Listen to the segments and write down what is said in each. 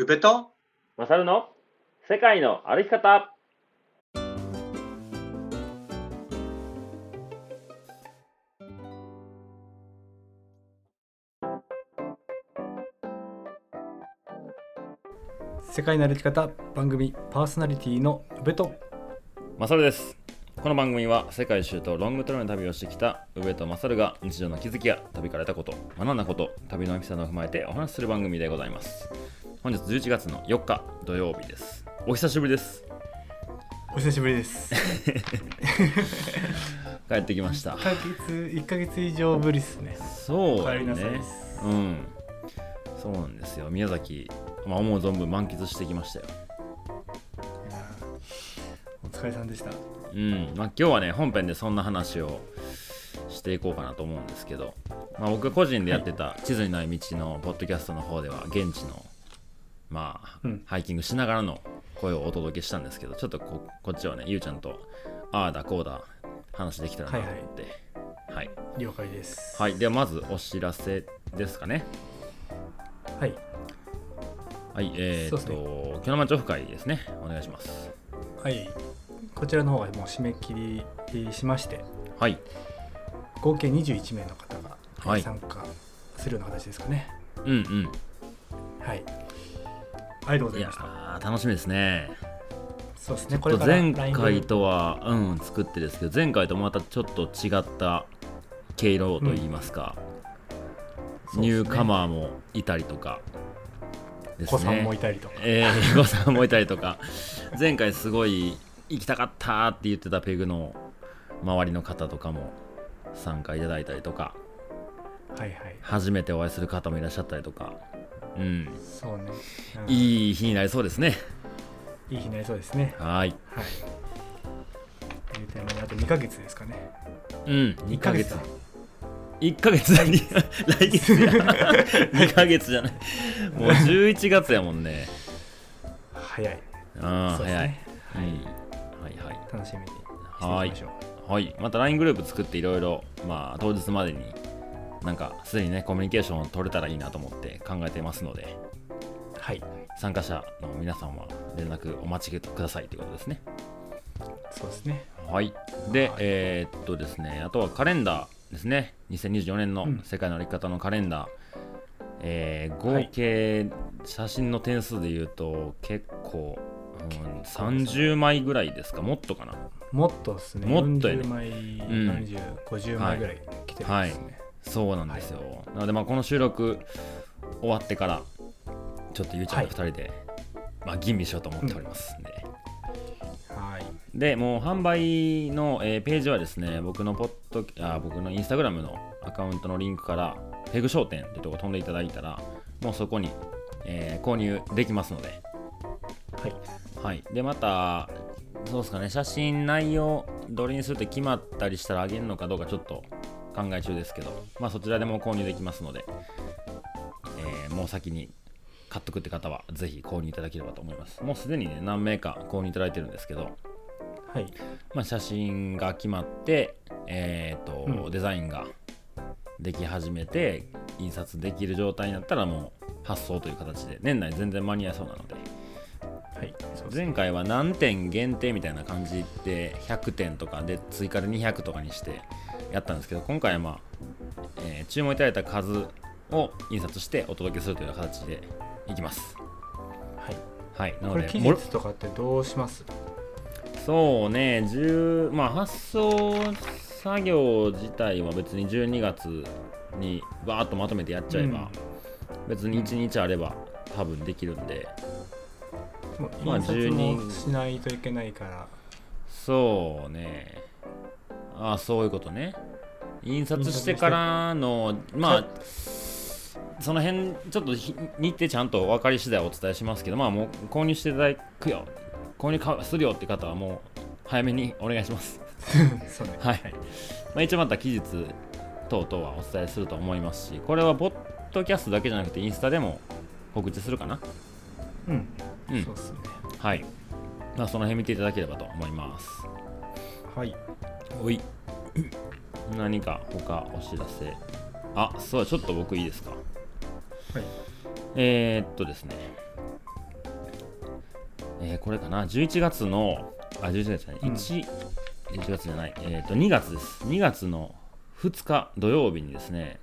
宇部と？マサルの？世界の歩き方。世界の歩き方番組パーソナリティの宇部と。マサルです。この番組は世界一周とロングトレの旅をしてきた上とマサルが日常の気づきや旅から得たこと学んだこと旅のエピソードを踏まえてお話しする番組でございます本日11月の4日土曜日です。お久しぶりです。お久しぶりです。帰ってきました。1ヶ月1ヶ月以上ぶりですね。そうだお帰りなさいねです。うん。そうなんですよ。宮崎、まあ、思う存分満喫してきましたよ。お疲れさんでした。うん。まあ、今日はね本編でそんな話をしていこうかなと思うんですけど、まあ、僕個人でやってた地図にない道のポッドキャストの方では現地のまあ、うん。ハイキングしながらの声をお届けしたんですけどちょっとここっちはねゆうちゃんとああだこうだ話できたらなと思って。はい、了解です。はい。ではまずお知らせですかね。はい。はいえー、っと、キョナマチオフ会ですね。お願いします。はい。こちらの方はもう締め切りしましてはい。合計21名の方がはい。参加するような形ですかね。うんうん。はいありがとうございました。ー楽しみですね。そうですねこれ前回とは、うん、作ってですけど前回とまたちょっと違った毛色といいますか、そうですねニューカマーもいたりとか。ですね。お子さんもいたりとか。えー、お子さんもいたりとか。前回すごい行きたかったって言ってたペグの周りの方とかも参加いただいたりとか。はいはい。初めてお会いする方もいらっしゃったりとかうん。そうね、うん。いいい日になりそうですね。い日になりそうですね。はい。はい。というあと2ヶ月ですかね。うん。2ヶ月だ。1ヶ月だ。に 来月や。2ヶ月じゃない。もう11月やもんね。早い。ああ、早い、そうですね。はい、はい。はい。楽しみにしていきはいましょう。はい。また LINE グループ作っていろいろまあ当日までになんかすでにねコミュニケーションを取れたらいいなと思って考えてますのではい。参加者の皆さんは連絡お待ちくださいということですね。そうですね。はい。で、はいえーっとですねあとはカレンダーですね。2024年のうん。世界の歩き方のカレンダー、えーはい合計写真の点数で言うと結構、うん、30枚ぐらいですか？もっとかな？もっとですね。もっとやね。40枚、40、50枚ぐらい来てるんですね、そうなんですよ、なのでまあこの収録終わってからちょっとゆうちゃんと2人で、まあ、吟味しようと思っておりますんで、はい。でもう販売の、えーページはですね僕のポッドあ僕のインスタグラムのアカウントのリンクからペグ商店ってとこ飛んでいただいたらもうそこに、えー購入できますので。はい。はい。でまたそうですかね写真内容どれにするって決まったりしたらあげるのかどうかちょっと考え中ですけどまあそちらでも購入できますので、えーもう先に買っとくって方はぜひ購入いただければと思います。もうすでにね何名か購入いただいてるんですけどはい。まあ、写真が決まって、えーとうん。デザインができ始めて印刷できる状態になったらもう発送という形で年内全然間に合いそうなのではい前回は何点限定みたいな感じで100点とかで追加で200とかにしてやったんですけど今回はまあ、えー注文いただいた数を印刷してお届けするというような形でいきます。はい。はいなこれ期のでも日とかってどうします？そうね、10まあ、発送作業自体は別に12月にバーっとまとめてやっちゃえば、別に1日あれば多分できるんで、まあもう印刷12もしないといけないからそうね、ああ、そういうことね。印刷してからの、まあ、その辺、ちょっとひ日程ちゃんと分かり次第お伝えしますけど、まあもう購入していただくよ、購入かするよって方はもう早めにお願いします。そうねはい。まあ、一応また期日等々はお伝えすると思いますし、これはポッドキャストだけじゃなくてインスタでも告知するかな。うん、うん。そうですね。はい。まあ、その辺見ていただければと思います。はい。おい。何か他お知らせ。あ、そう、ちょっと僕いいですか？はい。えー、っとですね。えーこれかな？11月のあ11月じゃない、うん。1 11月じゃない、えー、と2月です。2月の2日土曜日にですね。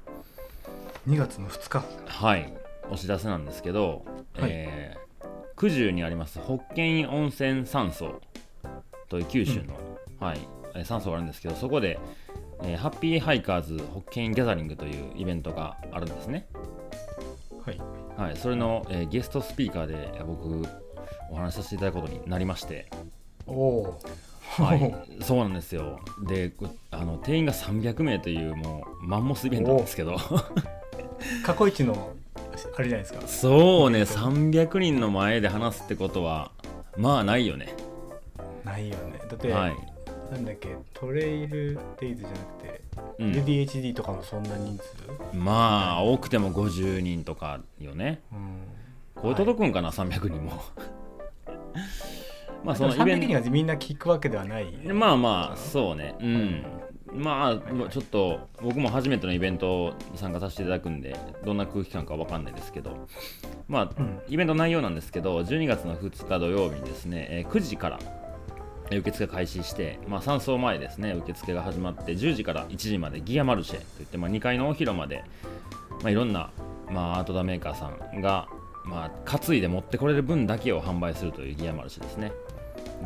2月の2日。はい。お知らせなんですけど、はい。えー九十にあります北見温泉山荘という九州の、はい、えー山荘があるんですけどそこで、えーハッピーハイカーズ北見ギャザリングというイベントがあるんですね。はい。はい、それの、えーゲストスピーカーでえー僕お話しさせていただくことになりまして、おおはい、そうなんですよ。でこあの定員が300名というもうマンモスイベントなんですけど。過去一のあれじゃないですか。そうね300人の前で話すってことはまあないよね。ないよね。だって、はい、なんだっけトレイルデイズじゃなくて、うん、LDHD とかもそんな人数？まあ多くても50人とかよね。うん。これ届くんかな、300人も。まあそのイ300ベント。人がみんな聞くわけではないまあまあそうね。うんまあちょっと僕も初めてのイベント参加させていただくんでどんな空気感かわかんないですけど。まあうん。イベント内容なんですけど12月の2日土曜日にですね、えー9時からえー受付開始して、まあ、3層前ですね受付が始まって10時から1時までギアマルシェといって、まあ、2階の大広間で、まあ、いろんな、まあ、アートダメーカーさんが、まあ、担いで持ってこれる分だけを販売するというギアマルシェですね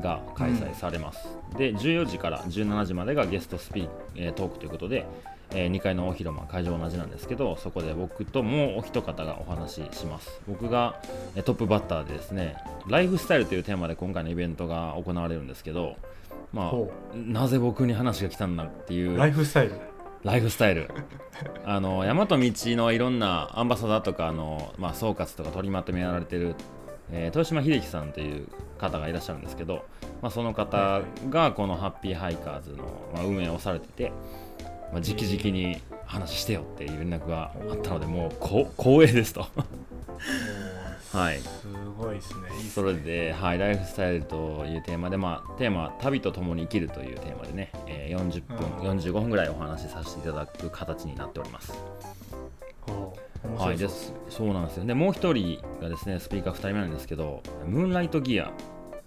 が開催されます、で14時から17時までがゲストスピー、えートークということで、え2階の大広間会場同じなんですけどそこで僕ともうお一方がお話しします。僕がえートップバッターでですねライフスタイルというテーマで今回のイベントが行われるんですけどまほあなぜ僕に話が来たんだっていうライフスタイル？ライフスタイル。あの大和道のいろんなアンバサダーとかあの、まあ、総括とか取りまとめやられてる、えー豊島秀樹さんという方がいらっしゃるんですけど、まあ、その方がこのハッピーハイカーズの、まあ、運営をされてて、まあ、直々に話してよっていう連絡があったのでもうこ光栄ですと。はい。すごいですね。それで、はい、ライフスタイルというテーマで、まあ、テーマは旅と共に生きるというテーマでね、えー40分、45分ぐらいお話しさせていただく形になっております。はい、です。そうなんですよ。で、もう一人がですね、スピーカー2人目なんですけど、ムーンライトギアっ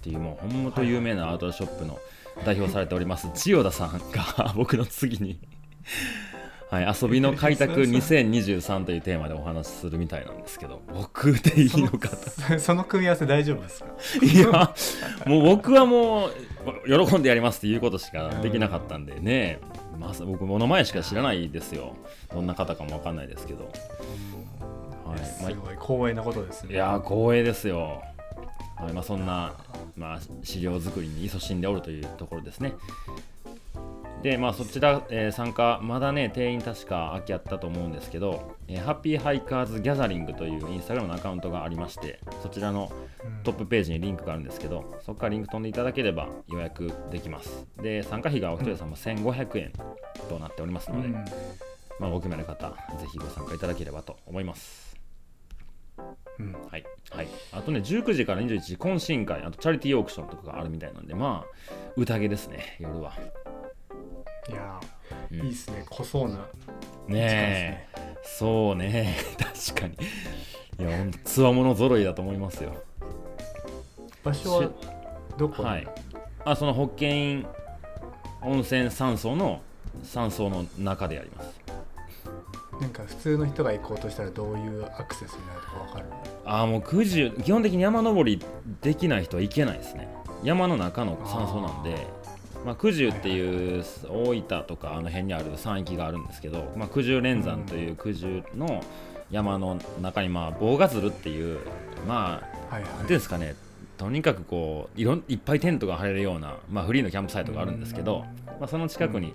ていう、もう本当有名なアウトドアショップの代表されております、千代田さんが僕の次に。はい、遊びの開拓2023というテーマでお話しするみたいなんですけど僕でいいのかと。そ のその組み合わせ大丈夫ですか？いや、もう僕はもう、喜んでやりますっていうことしかできなかったんでね、まさ僕、物前しか知らないですよ。どんな方かもわかんないですけど。はいすまあごい光栄なことですねいやー、光栄ですよ。はいまあ、そんな、まあ、資料作りに勤しんでおるというところですね。で、まあ、そちら、えー参加、まだね、定員確か空きあったと思うんですけど、えーハッピーハイカーズギャザリングというインスタグラムのアカウントがありまして、そちらのうんトップページにリンクがあるんですけど、そこからリンク飛んでいただければ予約できます。で、参加費がお一人様1500円となっておりますので、うんまあ、ご興味ある方、ぜひご参加いただければと思います。うんはい。はい。あとね、19時から21時、懇親会、あとチャリティーオークションとかがあるみたいなんで、まあ、宴ですね、夜は。いやうん。ーいいですね。濃そうなねえ、そうね、確かに。いや、ほんと、つわもの揃いだと思いますよ。場所はどこ？はい。あ、その北見温泉山荘の山荘の中でやります。なんか普通の人が行こうとしたらどういうアクセスになるかわかる？あーもう九十基本的に山登りできない人は行けないですね。山の中の山荘なんでまあ、九十っていう大分とかあの辺にある山域があるんですけど、まあ、九十連山という九十の山の中にまあ棒がずるっていうまあはいはい。なんていうんですかねとにかくこういろんいっぱいテントが張れるような、まあ、フリーのキャンプサイトがあるんですけど、まあ、その近くに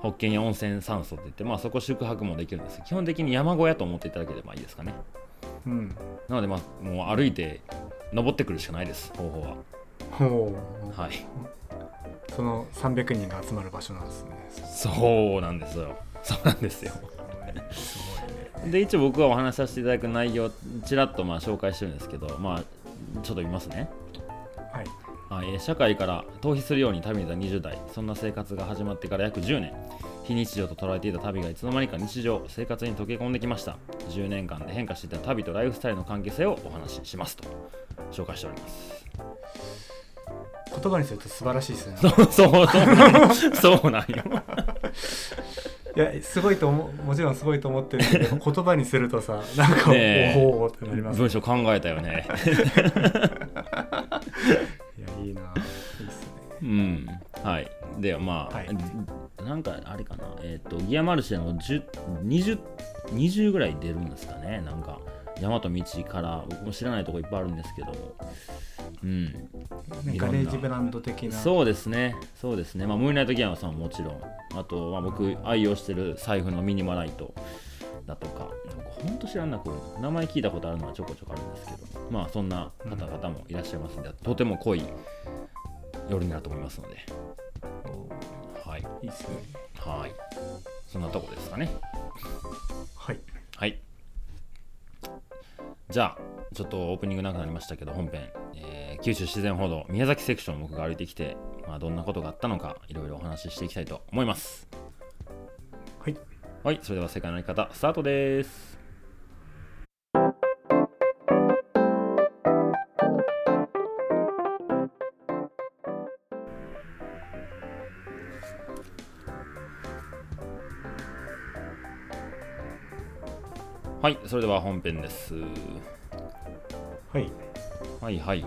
北見温泉山荘って言って、まあ、そこ宿泊もできるんです基本的に山小屋と思っていただければいいですかね。うん。なので、まあ、もう歩いて登ってくるしかないです方法は。はいその300人が集まる場所なんですね。そうなんですよ。そうなんですよ。で一応僕がお話しさせていただく内容ちらっとまあ紹介してるんですけどまあちょっと見ますね。はい。はい、えー社会から逃避するように旅に出た20代。そんな生活が始まってから約10年。非日常と捉えていた旅がいつの間にか日常生活に溶け込んできました。10年間で変化していた旅とライフスタイルの関係性をお話ししますと。紹介しております言葉にすると素晴らしいですね。そうそうそうそうなんよいやすごいと思うもちろんすごいと思ってるけど 言葉にするとさなんか、ねえ。おおってなります。ね文章考えたよね。いやいいな。いいっすね。うん。はい。ではまあ、はい。なんかあれかな。えっ、とギアマルシェの10 20, 20ぐらい出るんですかね。なんか山と道から僕も知らないとこいっぱいあるんですけども。うん。ガレージブランド的な。そうですね。そうですね。まあムーンライトギアマさんももちろん。あと、まあ、僕愛用してる財布のミニマライト。だとか。ほんと知らんなこう名前聞いたことあるのはちょこちょこあるんですけど。まあそんな方々もいらっしゃいますので、とても濃い夜になると思いますので。はい。いいっすね。はい。そんなとこですかね。はい。はいじゃあちょっとオープニング長くなりましたけど本編、えー九州自然歩道宮崎セクション僕が歩いてきて、まあ、どんなことがあったのかいろいろお話ししていきたいと思います。はい。はいそれでは世界の歩き方スタートですはいそれでは本編ですはいはいはい。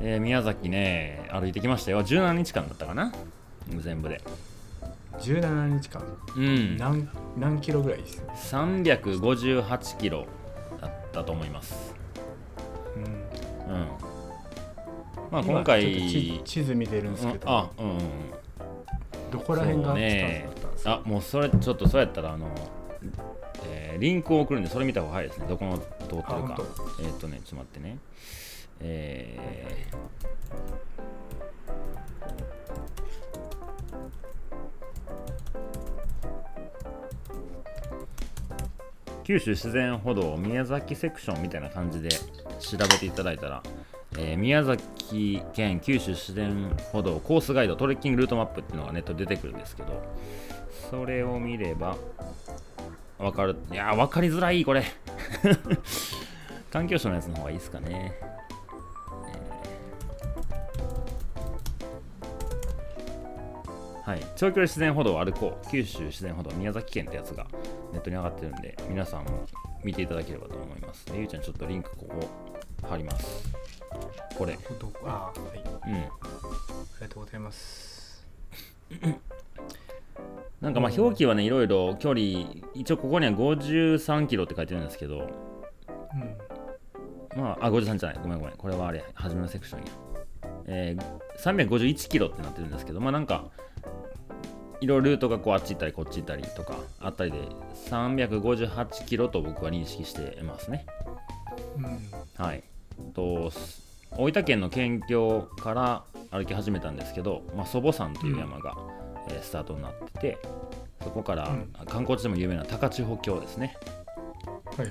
えー宮崎ね、歩いてきましたよ。17日間だったかな？全部で。17日間うん。何何キロぐらいです？358キロだったと思います。うんうん。まあ今回地、地図見てるんですけど、うんあ、うんうんうん。どこら辺がスターねトだったんですか、あ、もうそれ、ちょっとそうやったら、あの、えーリンクを送るんで、それ見た方が早いですね。どこの通ってるか。えーっとね、ちょっと待ってね。えー九州自然歩道宮崎セクションみたいな感じで調べていただいたら、えー宮崎県九州自然歩道コースガイドトレッキングルートマップっていうのがネットで出てくるんですけどそれを見ればわかるいやーわかりづらいこれ 環境省のやつの方がいいですかね。えーはい、長距離自然歩道を歩こう九州自然歩道宮崎県ってやつがネットに上がってるんで皆さんも見ていただければと思います。でゆうちゃんちょっとリンクここ貼ります。これ。あはいあうん。りがとうございます なんかまあ表記はねいろいろ距離一応ここには53キロって書いてるんですけどうんまあ、あ、53じゃない。ごめんごめん。これはあれ、初めのセクションや。えー、351キロってなってるんですけど、まあなんか、いろいろルートがこうあっち行ったりこっち行ったりとかあったりで、358キロと僕は認識してますね。うんはい。と、大分県の県境から歩き始めたんですけど、まあ、祖母山という山が、えースタートになってて、そこからうん。観光地でも有名な高千穂峡ですね。はいはい。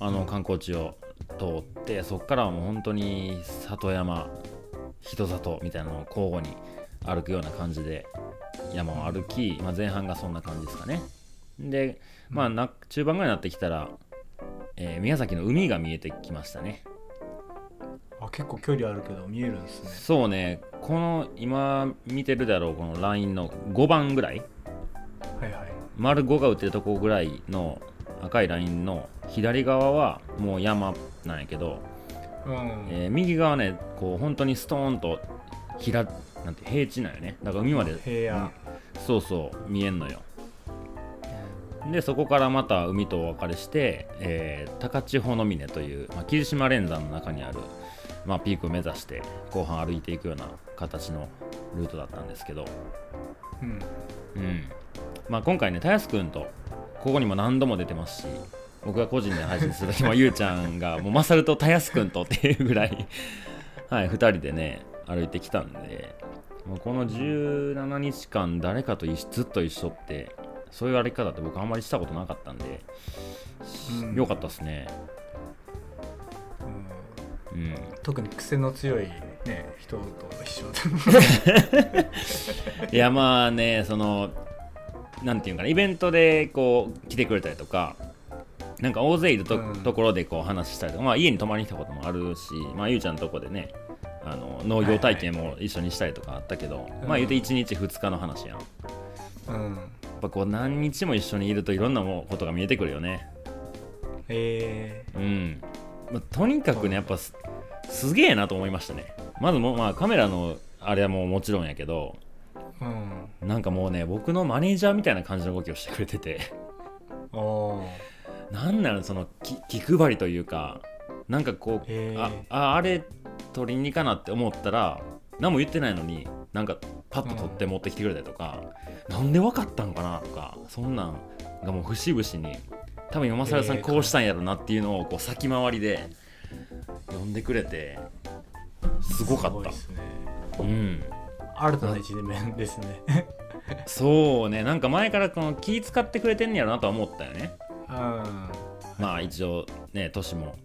あの観光地を通ってそこからはもう本当に里山人里みたいなのを交互に歩くような感じで山を歩き、まあ、前半がそんな感じですかね。でまあな中盤ぐらいになってきたら、えー宮崎の海が見えてきましたねあ結構距離あるけど見えるんですね。そうね。この今見てるだろうこのラインの5番ぐらい。はいはい。丸5が打ってるとこぐらいの赤いラインの左側はもう山なんやけどうん、えー右側ねこう本当にストーンと平なんて平地なんよね。だから海まで平野、うん。そうそう見えんのよ。でそこからまた海とお別れして、えー高千穂の峰という、まあ、霧島連山の中にある、まあ、ピークを目指して後半歩いていくような形のルートだったんですけど、うん。うん。まあ、今回ねたやすくんとここにも何度も出てますし僕が個人で配信する時も ゆうちゃんがもうマサルとたやすくんとっていうぐらいはい2人でね歩いてきたんでもうこの17日間誰かと一緒ずっと一緒ってそういう歩き方って僕あんまりしたことなかったんで、うん。よかったですね。うんうん。特に癖の強い、ね、人と一緒 いやまあねそのなんていうかなイベントでこう来てくれたりとかなんか大勢いると,、うん。ところでこう話したりとか、まあ、家に泊まりに来たこともあるし、まあ、ゆうちゃんのとこでねあの農業体験も一緒にしたりとかあったけど、まあ言うて1日2日の話やん。やうん。っぱこう何日も一緒にいるといろんなもことが見えてくるよね。えうん、まあとにかくねやっぱすすげえなと思いましたね。まずもうまあカメラのあれはもうもちろんやけどー、うん。なんかもうね僕のマネージャーみたいな感じの動きをしてくれてて。なんなのその気気配りというかなんかこうあああれ取りに行かなって思ったら何も言ってないのになんかパッと取って持ってきてくれたりとか、なんで分かったんかなとかそんなんがもう節々に多分山沢さんこうしたんやろなっていうのをこう先回りで呼んでくれてすごかった。すね。うん。新たな一面ですね。そうね。なんか前からこの気使ってくれてんねやろなとは思ったよね。うん。まあ一応ね年も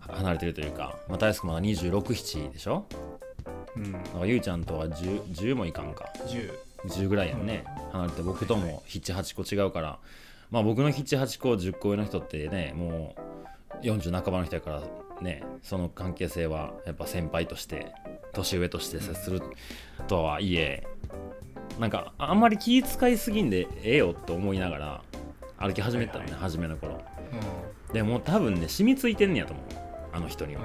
離れてるというか、まあ、大輔まだ267でしょ？うん。だからゆうちゃんとは 10, 10もいかんか。10 10ぐらいやんね、離れて僕とも78個違うからまあ僕の78個10個上の人ってねもう40半ばの人やからねその関係性はやっぱ先輩として年上として接するとはいえなんかあんまり気遣いすぎんでええよと思いながら歩き始めたのね、はい初めの頃。うでもう多分ね染みついてんねやと思うあの人には、ん。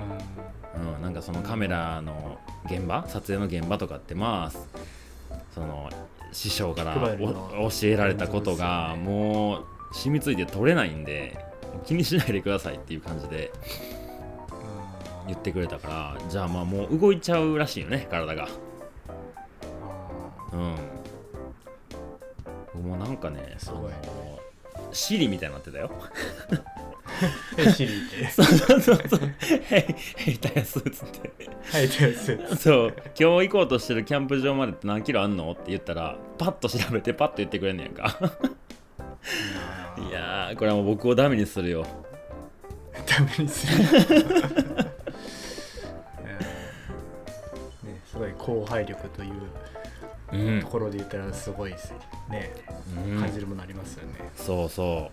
うん、なんかそのカメラの現場撮影の現場とかってまあその師匠から教えられたことがもう染みついて取れないんで気にしないでくださいっていう感じで言ってくれたからじゃあまあもう動いちゃうらしいよね体が。うん。もうなんかねすごい。あのシリみたいになってたよ えシリってそうそうそう。そう「へいへいたやす」っつって。はいってやつそう。今日行こうとしてるキャンプ場までって何キロあんのって言ったらパッと調べてパッと言ってくれんねやんか。いやー。これはもう僕をダメにするよ。ダメにする。うんねすごい後輩力といううんと、ころで言ったらすごいですね。うん。感じるものありますよね。そうそ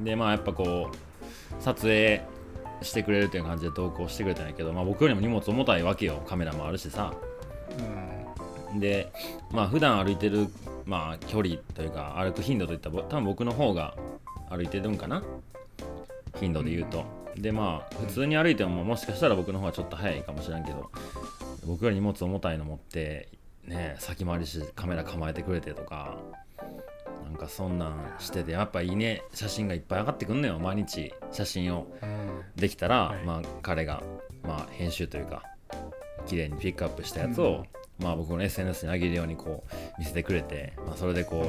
う。でまあやっぱこう撮影してくれるという感じで同行してくれたんやけど、まあ、僕よりも荷物重たいわけよカメラもあるしさ。うん。でまあ普段歩いてる、まあ、距離というか歩く頻度といったらぼ多分僕の方が歩いてるんかな？頻度で言うと、でまあ普通に歩いてももしかしたら僕の方がちょっと早いかもしれんけど僕より荷物重たいの持ってね先回りしてカメラ構えてくれてとかなんかそんなんしててやっぱいいね写真がいっぱい上がってくんのよ毎日写真を。うん。できたら、はい。まあ彼が、まあ、編集というか綺麗にピックアップしたやつを、まあ、僕の SNS に上げるようにこう見せてくれて、まあ、それでこ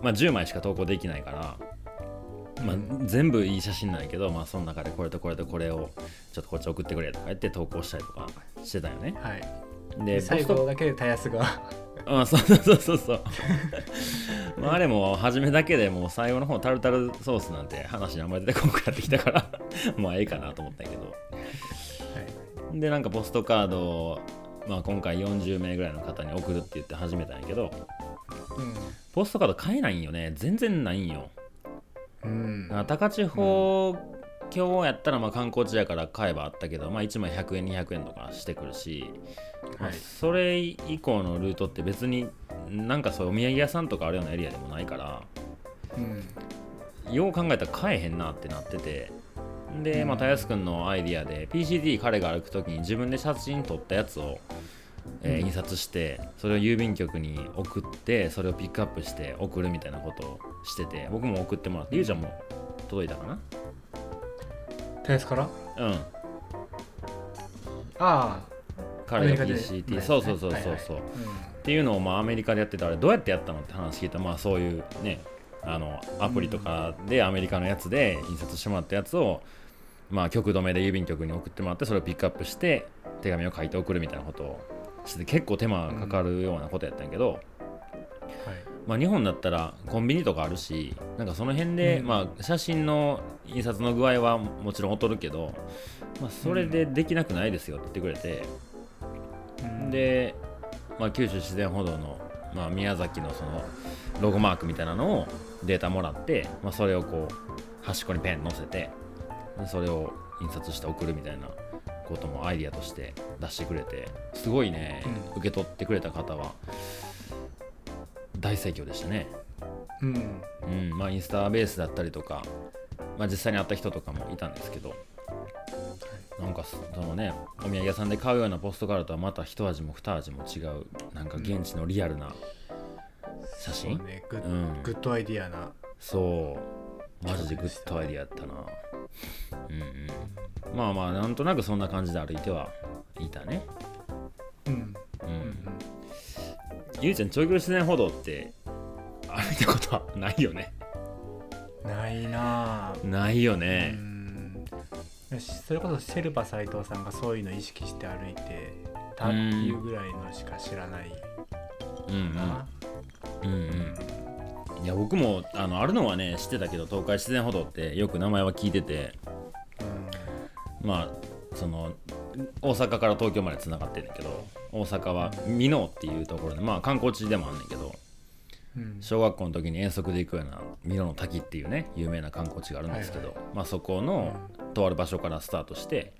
う、まあ、10枚しか投稿できないから、まあ、全部いい写真なんやけど、まあ、その中でこれとこれとこれをちょっとこっち送ってくれとか言って投稿したりとかしてたよね。はいで最後だけでたやすがあそうそうそうそうそう。まああれも初めだけでもう最後の方タルタルソースなんて話にあんまり出てこなくなってきたから まあええかなと思ったけど。でなんかポストカードを、まあ、今回40名ぐらいの方に送るって言って始めたんやけどポストカード買えないんよね。全然ないんよ。うん。高千穂今日やったらまあ観光地やから買えばあったけど、まあ、1枚100円200円とかしてくるし、まあはいそれ以降のルートって別になんかそういうお土産屋さんとかあるようなエリアでもないからうん。よう考えたら買えへんなってなってて。で、まあ、たやすくんのアイディアで PCD 彼が歩く時に自分で写真撮ったやつを、えーうん。印刷してそれを郵便局に送ってそれをピックアップして送るみたいなことをしてて僕も送ってもらってゆうちゃんも届いたかな？たやすから？うん。あ彼がアメリカで PCT ね。そうそうそうそうそう、はいはい。っあていうのをまあアメリカでやってたあれどうやってやったのって話聞いたらまあそういうねあのアプリとかでアメリカのやつで印刷してもらったやつをまあ局止めで郵便局に送ってもらってそれをピックアップして手紙を書いて送るみたいなことをして結構手間かかるようなことやったんやけど、はい。まあ、日本だったらコンビニとかあるしなんかその辺で、うん。まあ、写真の印刷の具合はもちろん劣るけど、まあ、それでできなくないですよって言ってくれて、うん。で、まあ、九州自然歩道の、まあ、宮崎のそのロゴマークみたいなのをデータもらって、まあ、それをこう端っこにペン載せてでそれを印刷して送るみたいなこともアイディアとして出してくれてすごいね、うん。受け取ってくれた方は大盛況でしたね。うん。うん。まあ、インスタベースだったりとか、まあ、実際に会った人とかもいたんですけどなんかそのねお土産屋さんで買うようなポストカードとはまた一味も二味も違うなんか現地のリアルな写真、そうねグッ,、うん。グッドアイディアな。そう。マジでグッドアイディアやったな。うんうん。まあまあなんとなくそんな感じで歩いてはいたね。うん。うん、うん。ゆうちゃん長距離自然歩道って歩いたことはないよね。ないなぁないようねん。よしそれこそシェルパ斎藤さんがそういうの意識して歩いてたってうんいうぐらいのしか知らない。うんうん。な、うんうん。いや僕もあのあるのはね知ってたけど東海自然歩道ってよく名前は聞いてて。まあその大阪から東京までつながってるんだけど大阪は箕面っていうところでまあ観光地でもあんねんけど。うんうん小学校の時に遠足で行くような箕面の滝っていうね有名な観光地があるんですけど、はいまあそこのとある場所からスタートして、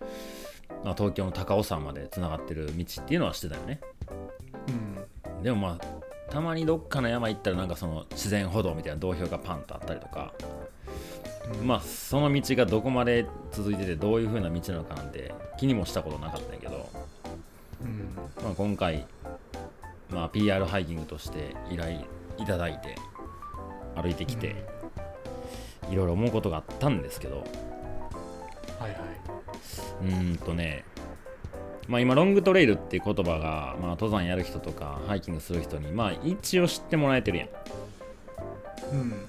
まあ、東京の高尾山までつながってる道っていうのは知ってたよね。うん。でもまあたまにどっかの山行ったらなんかその自然歩道みたいな道標がパンとあったりとか、うん。まあその道がどこまで続いててどういう風な道なのかなんて気にもしたことなかったんやけど、うん。まあ、今回、まあ、PR ハイキングとして依頼いただいて歩いてきて、いろいろ思うことがあったんですけどはいはい。うーんとねまあ今ロングトレイルっていう言葉が、まあ、登山やる人とかハイキングする人にまあ一応知ってもらえてるやん。うん。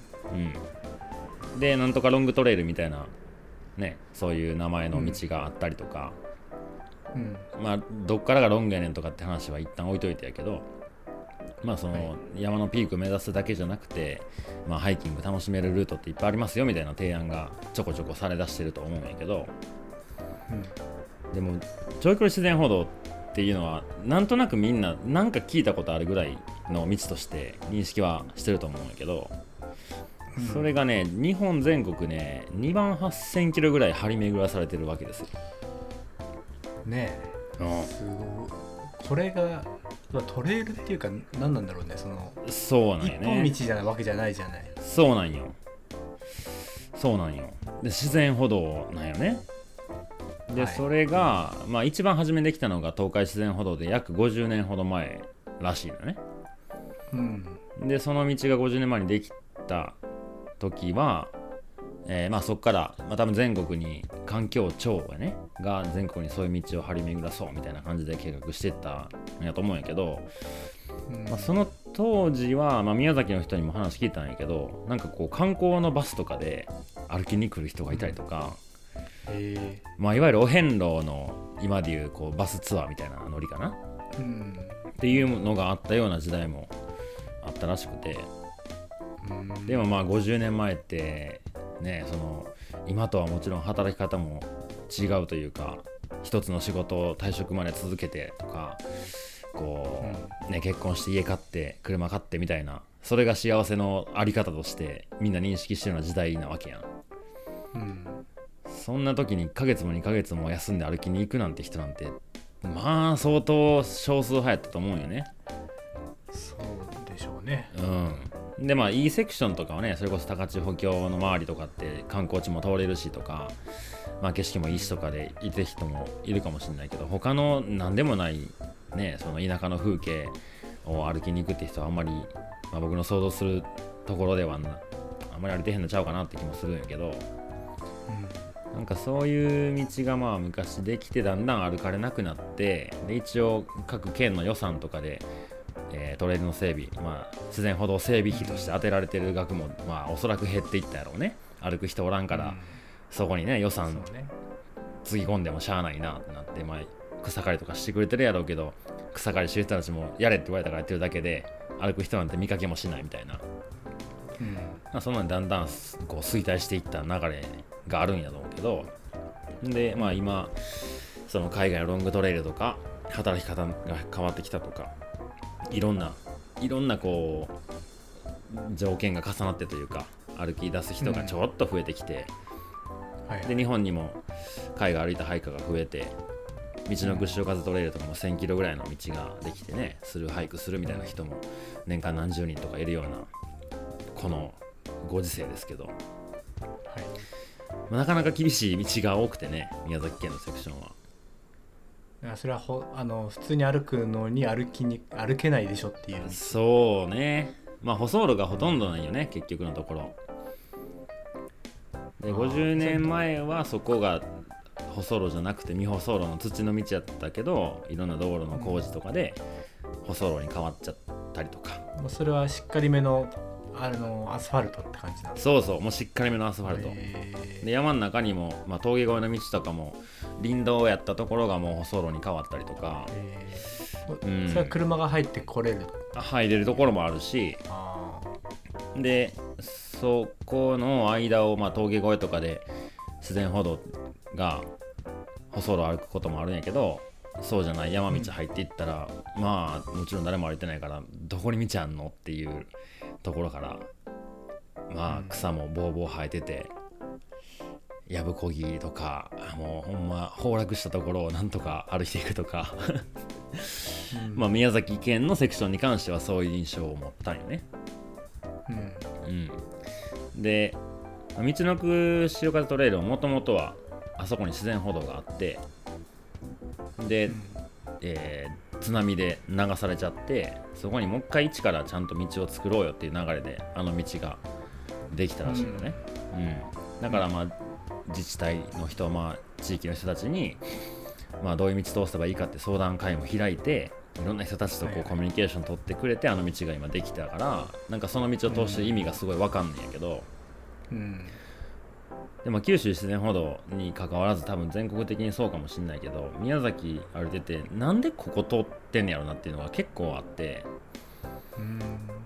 うん、でなんとかロングトレイルみたいなねそういう名前の道があったりとか、うん。まあどっからがロングやねんとかって話は一旦置いといてやけどまあそはい。の山のピーク目指すだけじゃなくて、まあ、ハイキング楽しめるルートっていっぱいありますよみたいな提案がちょこちょこされだしてると思うんやけどでも長距離自然歩道っていうのはなんとなくみんななんか聞いたことあるぐらいの道として認識はしてると思うんやけど、うん。それがね日本全国ね2万8000キロぐらい張り巡らされてるわけですよ。ねえ。すごいこれがまあトレイルっていうか何なんだろうねそのそうなん一本道よね。じゃないわけじゃないじゃないそうなんよ。そうなんよ。で自然歩道なんよね。で、はいそれが、まあ、一番初めできたのが東海自然歩道で約50年ほど前らしいのね。うんでその道が50年前にできた時は、えーまあ、そこから、まあ、多分全国に環境庁がねが全国にそういう道を張り巡らそうみたいな感じで計画してったんやと思うんやけど、うん。まあ、その当時は、まあ、宮崎の人にも話聞いたんやけどなんかこう観光のバスとかで歩きに来る人がいたりとか、へまあ、いわゆるお遍路の今でいうこうバスツアーみたいなノリかな？えうんっていうのがあったような時代もあったらしくて。うん。でもまあ50年前ってねその今とはもちろん働き方も違うというか一つの仕事を退職まで続けてとかこう、ね、結婚して家買って車買ってみたいなそれが幸せのあり方としてみんな認識してるような時代なわけやん。うん。そんな時に1ヶ月も2ヶ月も休んで歩きに行くなんて人なんてまあ相当少数派やったと思うんよね。そうでしょうね。うん、でまあ E セクションとかはねそれこそ高千穂峡の周りとかって観光地も通れるしとか、まあ、景色もいいしとかでいて人もいるかもしれないけど他の何でもないねその田舎の風景を歩きに行くって人はあんまり、まあ、僕の想像するところではあんまり歩いてへんのちゃうかなって気もするんやけどうんなんかそういう道がまあ昔できてだんだん歩かれなくなってで一応各県の予算とかで、えートレイルの整備、まあ、自然歩道整備費として当てられてる額も、まあ、おそらく減っていったやろうね。歩く人おらんから、そこにね予うん算つぎ込んでもしゃあないなってなって、まあ、草刈りとかしてくれてるやろうけど草刈りしてる人たちもやれって言われたからやってるだけで歩く人なんて見かけもしないみたいな、うん。まあ、そんなんでだんだんこう衰退していった流れがあるんやと思うけどでまあ今その海外のロングトレイルとか働き方が変わってきたとかいろんないろんなこう条件が重なってというか歩き出す人がちょっと増えてきて、はいで日本にも海外歩いた配下が増えて道のく潮風トレイルとかも1000キロぐらいの道ができてねする俳句するみたいな人も年間何十人とかいるようなこのご時世ですけど、はい。まあなかなか厳しい道が多くてね宮崎県のセクションはそれはほあの普通に歩くのに歩きに歩けないでしょっていう。そうね。まあ舗装路がほとんどないよね結局のところ。であー50年前はそこが舗装路じゃなくて未舗装路の土の道やったけどいろんな道路の工事とかで舗装路に変わっちゃったりとか。もうそれはしっかりめのあのアスファルトって感じなそうそうもうしっかりめのアスファルト。へで山の中にも、まあ、峠越えの道とかも林道やったところがもう舗装路に変わったりとか。うん。それは車が入ってこれる？入れるところもあるし。あでそこの間を、まあ、峠越えとかで自然歩道が舗装路を歩くこともあるんやけどそうじゃない山道入っていったら、まあもちろん誰も歩いてないからどこに道あんのっていうところからまあうん。草もぼうぼう生えててやぶこぎとかもうほんま崩落したところをなんとか歩いていくとか。まあ宮崎県のセクションに関してはそういう印象を持ったんよね。うん。うん、で道のく潮風トレイルはもともとはあそこに自然歩道があってで、えー津波で流されちゃってそこにもう一回一からちゃんと道を作ろうよっていう流れであの道ができたらしいのね、うん。だからまあ自治体の人、まあ、地域の人たちに、まあ、どういう道通せばいいかって相談会も開いていろんな人たちとこうコミュニケーション取ってくれてあの道が今できたからなんかその道を通して意味がすごい分かんねんやけど、うんでも九州自然歩道に関わらず多分全国的にそうかもしんないけど宮崎歩いててなんでここ通ってんねやろなっていうのが結構あってうん。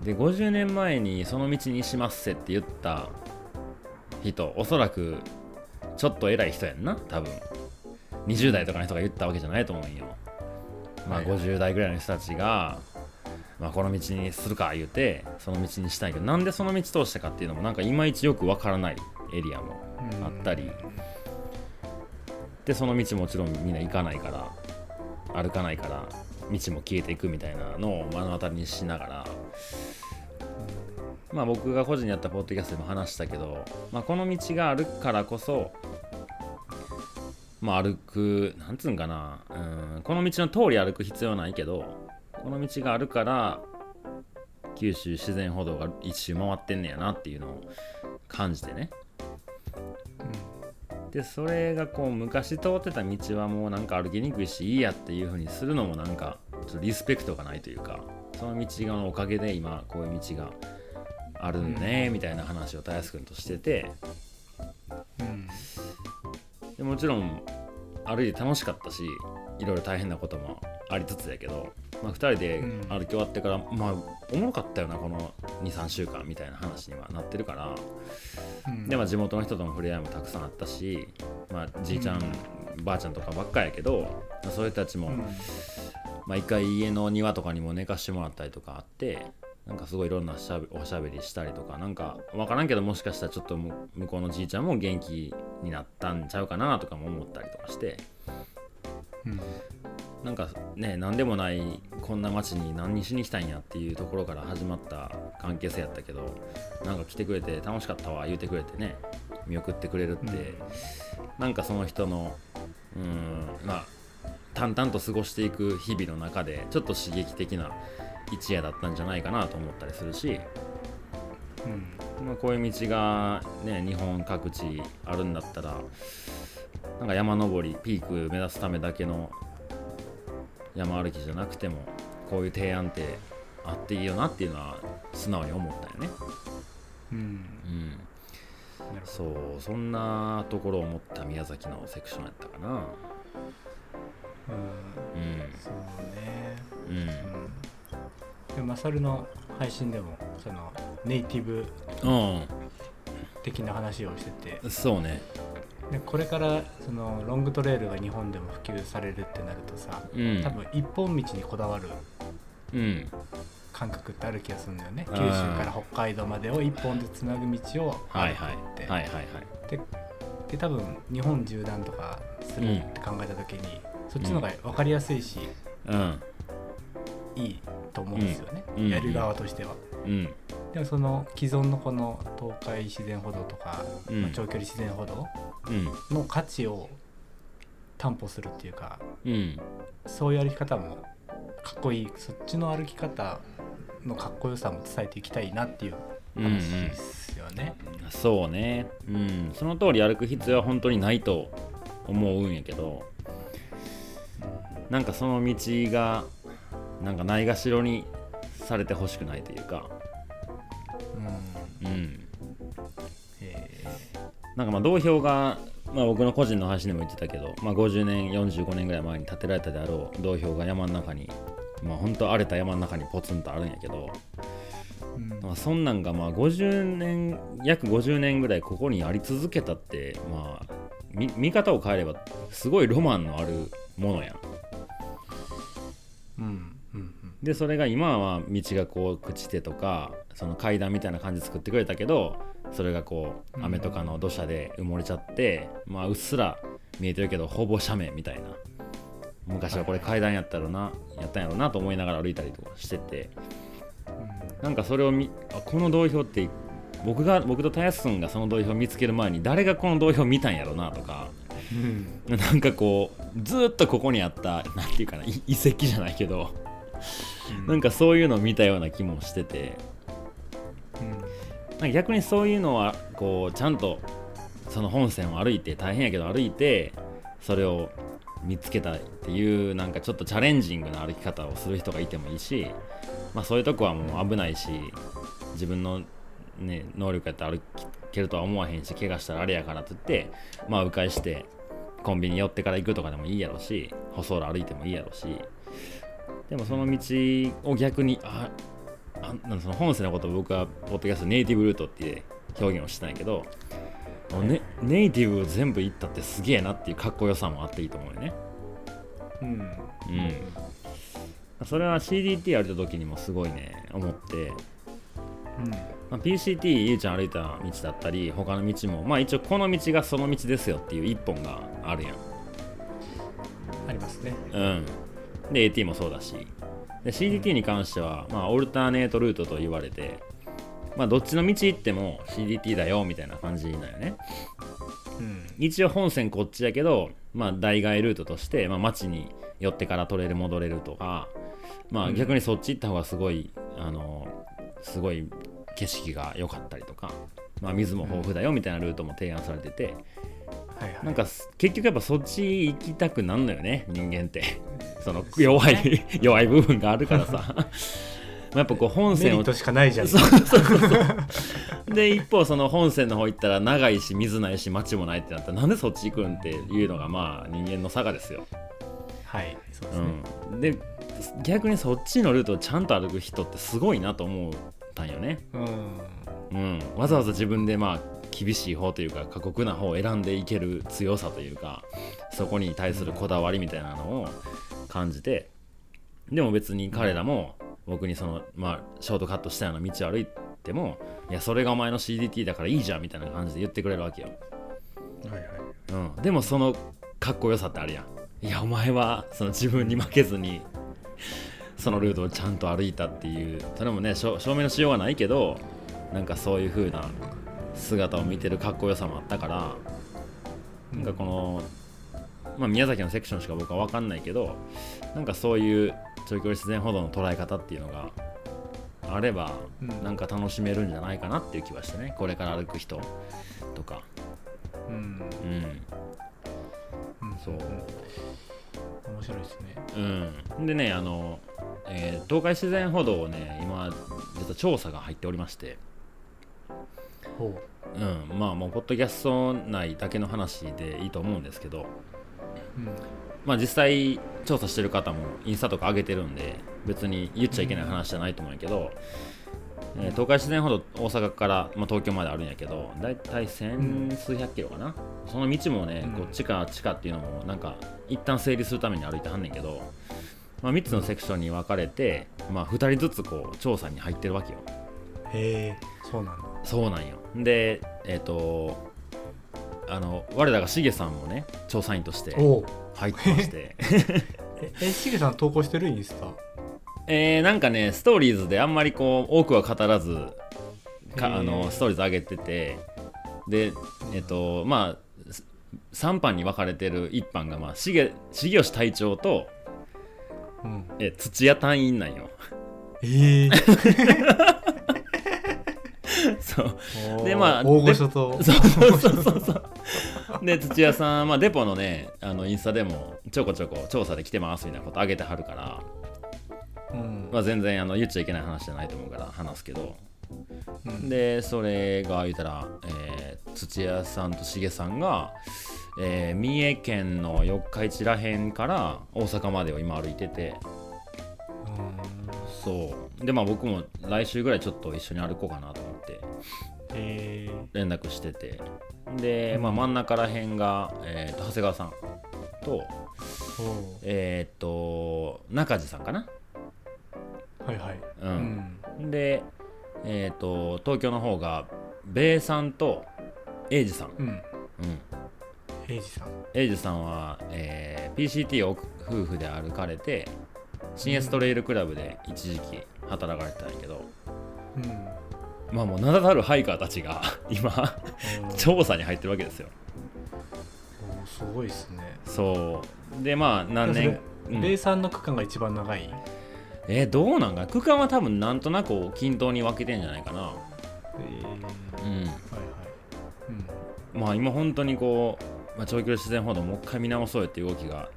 で50年前にその道にしますせって言った人おそらくちょっと偉い人やんな多分。20代とかの人が言ったわけじゃないと思うんよ。まあはいはい。50代ぐらいの人たちが、まあ、この道にするか言うてその道にしたいけどなんでその道通したかっていうのもなんかいまいちよくわからないエリアもあったり。でその道もちろんみんな行かないから歩かないから道も消えていくみたいなのを目の当たりにしながら。まあ僕が個人にやったポッドキャストでも話したけど、まあ、この道があるからこそまあ歩くなんつうんかなうんこの道の通り歩く必要はないけどこの道があるから九州自然歩道が一周回ってんねやなっていうのを感じてね。でそれがこう昔通ってた道はもうなんか歩きにくいしいいやっていう風にするのもなんかちょっとリスペクトがないというかその道のおかげで今こういう道があるよねみたいな話をたやすくんとしてて。うん。でもちろん歩いて楽しかったしいろいろ大変なこともありつつやけど、まあ、2人で歩き終わってから、まあおもろかったよなこの23週間みたいな話にはなってるから。うんで、まあ、地元の人との触れ合いもたくさんあったし、まあ、じいちゃん、ばあちゃんとかばっかやけど、まあそういう人たちも、うん。まあ、一回家の庭とかにも寝かしてもらったりとかあってなんかすごいいろんなしゃべおしゃべりしたりとかなんか分からんけどもしかしたらちょっとむ向こうのじいちゃんも元気になったんちゃうかなとかも思ったりとかして。うんなんかね何でもないこんな町に何にしに来たんやっていうところから始まった関係性やったけどなんか来てくれて楽しかったわ言うてくれてね見送ってくれるって、なんかその人のうんまあ淡々と過ごしていく日々の中でちょっと刺激的な一夜だったんじゃないかなと思ったりするし、うん。まあ、こういう道が、ね、日本各地あるんだったらなんか山登りピーク目指すためだけの山歩きじゃなくてもこういう提案ってあっていいよなっていうのは素直に思ったよね。うん。うん、そうそんなところを思った宮崎のセクションやったかな。どうん。うん。そうね。うん。うん。でマサルの配信でもそのネイティブ的な話をしてて。うん、そうね。でこれからそのロングトレイルが日本でも普及されるってなるとさうん。多分一本道にこだわるうん、感覚ってある気がするんだよね。あー九州から北海道までを一本でつなぐ道をはいはい。歩くって。でで多分日本縦断とかするって考えた時に、そっちの方が分かりやすいし、うん。いいと思うんですよね、うん。やる側としては。うん。でもその既存のこの東海自然歩道とか、うん。まあ長距離自然歩道うん。の価値を担保するっていうかうん。そういう歩き方もかっこいい。そっちの歩き方のかっこよさも伝えていきたいなっていううんうん。話ですよね。そうね。うん。その通り歩く必要は本当にないと思うんやけどなんかその道がなんかないがしろにされてほしくないというか。うん。うん。え。なんかまあ道標が、まあ、僕の個人の話でも言ってたけど、まあ、50年45年ぐらい前に建てられたであろう道標が山の中にまあ本当荒れた山の中にポツンとあるんやけど、ーうん。まあ、そんなんがまあ50年約50年ぐらいここにあり続けたってまあ見見方を変えればすごいロマンのあるものやん。うんでそれが今は道がこう朽ちてとかその階段みたいな感じで作ってくれたけどそれがこううん。雨とかの土砂で埋もれちゃって、まあうっすら見えてるけどほぼ斜面みたいな。昔はこれ階段やったろなやったんやろなと思いながら歩いたりとかしてて。なんかそれを見あこの道標って僕が僕とたやすくんがその道標を見つける前に誰がこの道標を見たんやろなとか。うん。なんかこうずーっとここにあったなんていうかない遺跡じゃないけどなんかそういうのを見たような気もしてて。うん。なんか逆にそういうのはこうちゃんとその本線を歩いて大変やけど歩いてそれを見つけたっていうなんかちょっとチャレンジングな歩き方をする人がいてもいいし、まあ、そういうとこはもう危ないし自分の、ね、能力やったら歩けるとは思わへんし怪我したらあれやからって言ってまあ迂回してコンビニ寄ってから行くとかでもいいやろし舗装路歩いてもいいやろしでもその道を逆にああなんかその本線のことを僕はポッドキャストネイティブルートって表現をしてたんやけど、ね、ネイティブを全部行ったってすげえなっていうかっこよさもあっていいと思うよね。うん。うん。それは CDT 歩いた時にもすごいね思って、うん。まあ、PCT ゆうちゃん歩いた道だったり他の道もまあ一応この道がその道ですよっていう一本があるやん。ありますね。うん。で、AT もそうだし。で、CDT に関しては、まあ、オルターネートルートと言われて、まあ、どっちの道行っても CDT だよみたいな感じだよね。うん一応本線こっちやけど、まあ、代替ルートとして、まあ、町に寄ってから取れる戻れるとか、まあ、うん逆にそっち行った方がすごい、あの、すごい景色が良かったりとか、まあ、水も豊富だよみたいなルートも提案されてて、はいはい。なんかす結局やっぱそっち行きたくなんのよね人間って その弱い弱い部分があるからさ まあやっぱこう本線をメしかないじゃん。そうそうそうそうで一方その本線の方行ったら長いし水ないし街もないってなったらなんでそっち行くんっていうのがまあ人間の差がですよ、はい、そうですね。うん、で逆にそっちのルートをちゃんと歩く人ってすごいなと思ったんよねうん。うん、わざわざ自分でまあ厳しい方というか過酷な方を選んでいける強さというかそこに対するこだわりみたいなのを感じてでも別に彼らも僕にその、まあ、ショートカットしたような道を歩いてもいやそれがお前の CDT だからいいじゃんみたいな感じで言ってくれるわけよ、はいはい。うん、でもそのかっこよさってあるやん。いやお前はその自分に負けずにそのルートをちゃんと歩いたっていう。それもね証証明のしようがないけどなんかそういう風な姿を見てるかっこよさもあったからなんかこの、まあ、宮崎のセクションしか僕は分かんないけどなんかそういう長距離自然歩道の捉え方っていうのがあればうん。なんか楽しめるんじゃないかなっていう気はしてね。これから歩く人とか。うん。うん。うん。そう。面白いですね。うん、でねあの、えー東海自然歩道をね今実は調査が入っておりまして、ほうん、まあもうポッドキャスト内だけの話でいいと思うんですけど、う。うん。まあ、実際調査してる方もインスタとか上げてるんで別に言っちゃいけない話じゃないと思うんやけど、えー東海自然歩道大阪から、まあ、東京まであるんやけどだいたい千数百キロかな、その道もね、うんこっちかあっちかっていうのもなんか一旦整理するために歩いてはんねんけど、まあ、3つのセクションに分かれて、まあ、2人ずつこう調査に入ってるわけよへえ、そうなんだ。そうなんよ。でえっ、とあの我らがしげさんもね調査員として入ってまして。ええしげさん投稿してるインスタ？えー、なんかねストーリーズであんまりこう多くは語らずかあのストーリーズ上げてて。でえっとまあ3班に分かれてる1班がまあ重重吉隊長とうん。え土屋隊員なんよ。ええ そう。でまあ大御所と。そうそうそうそう。で土屋さん、まあ、デポのねあのインスタでもちょこちょこ調査で来てますみたいなこと上げてはるから、うん。まあ、全然あの言っちゃいけない話じゃないと思うから話すけど。うん。でそれが言うたら、えー土屋さんと重さんが、えー三重県の四日市らへんから大阪までを今歩いててそう。でまあ僕も来週ぐらいちょっと一緒に歩こうかなと思って。え連絡してて。で、まあ、真ん中らへんが、えーと長谷川さんとー、おえっ、と中地さんかな。ーはいはい。うん、でえっ、と東京の方が米さんと英二さん、うん。うん。さん。英二さんは、えー PCT を夫婦で歩かれて新エストレイルクラブで一時期働かれてたんやけど、うん。まあもう名だたるハイカーたちが 今おー調査に入ってるわけですよ。すごいっすね。そう。でまあ何年うん。米さんの区間が一番長い？えーどうなんかな？区間は多分なんとなく均等に分けてんじゃないかな。えー、うん。はいはい。うん。まあ今本当にこう、まあ、長距離自然歩道もう一回見直そうよっていう動きが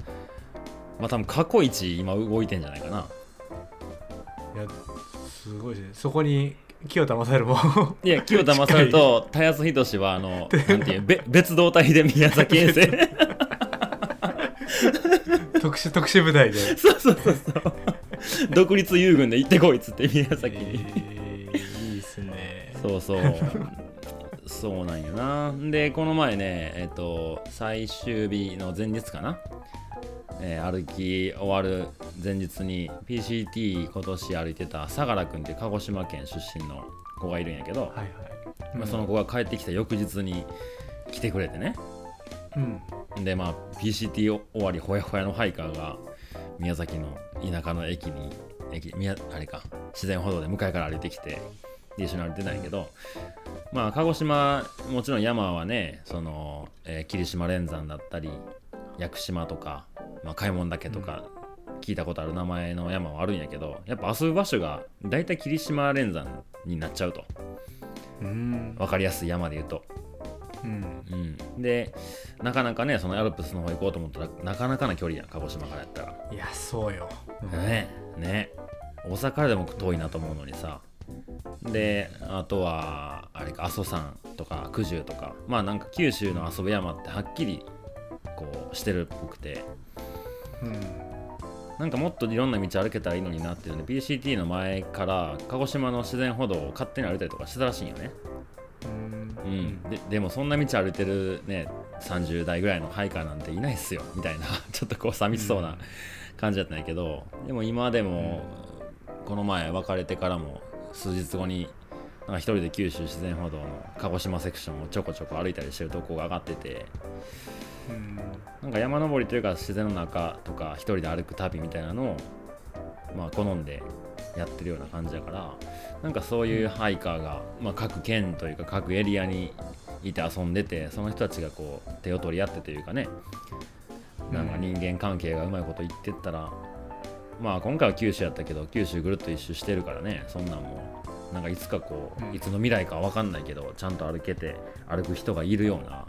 まあ多分過去一今動いてんじゃないかな。いやすごいですねそこに清田勝も。いや清田勝と田安仁はあのなんていうべ別動隊で宮崎遠征 特殊特殊部隊で。そうそうそうそう。独立遊軍で行ってこいっつって宮崎に、えー、いいっすね。そうそうそうなんよな。でこの前ねえっと最終日の前日かな、えー歩き終わる前日に PCT 今年歩いてた相良君っていう鹿児島県出身の子がいるんやけど、はいはい、まあ、その子が帰ってきた翌日に来てくれてね。うん。でまあ PCT 終わりほやほやのハイカーが宮崎の田舎の駅に駅宮あれか自然歩道で向かいから歩いてきてで一緒に歩いてたんやけどまあ鹿児島もちろん山はねその、えー霧島連山だったり屋久島とか、まあ、開門岳とか聞いたことある名前の山はあるんやけどやっぱ遊ぶ場所が大体霧島連山になっちゃうと。うん。分かりやすい山で言うと。うん。うん、でなかなかねそのアルプスの方行こうと思ったらなかなかな距離やん鹿児島からやったら。いやそうよ、うん。ね。ね。大阪からでも遠いなと思うのにさであとはあれか阿蘇山とか九十とか。まあなんか九州の遊ぶ山ってはっきりこうしてるっぽくて。うん。なんかもっといろんな道歩けたらいいのになっていうので PCT の前から鹿児島の自然歩道を勝手に歩いたりとかしてたらしいんよね。うん。うん、ででもそんな道歩いてるね30代ぐらいのハイカーなんていないっすよ。みたいな ちょっとこう寂しそうな感じだったんやけど、でも今でもこの前別れてからも数日後になんか一人で九州自然歩道の鹿児島セクションをちょこちょこ歩いたりしてる投稿が上がっててうんなんか山登りというか自然の中とか一人で歩く旅みたいなのをまあ好んでやってるような感じだからなんかそういうハイカーが、まあ、各県というか各エリアにいて遊んでてその人たちがこう手を取り合ってというかねなんか人間関係がうまいこと言ってったら、まあ今回は九州やったけど九州ぐるっと一周してるからね。そんなんもなんかいつかこういつの未来かわかんないけどちゃんと歩けて歩く人がいるような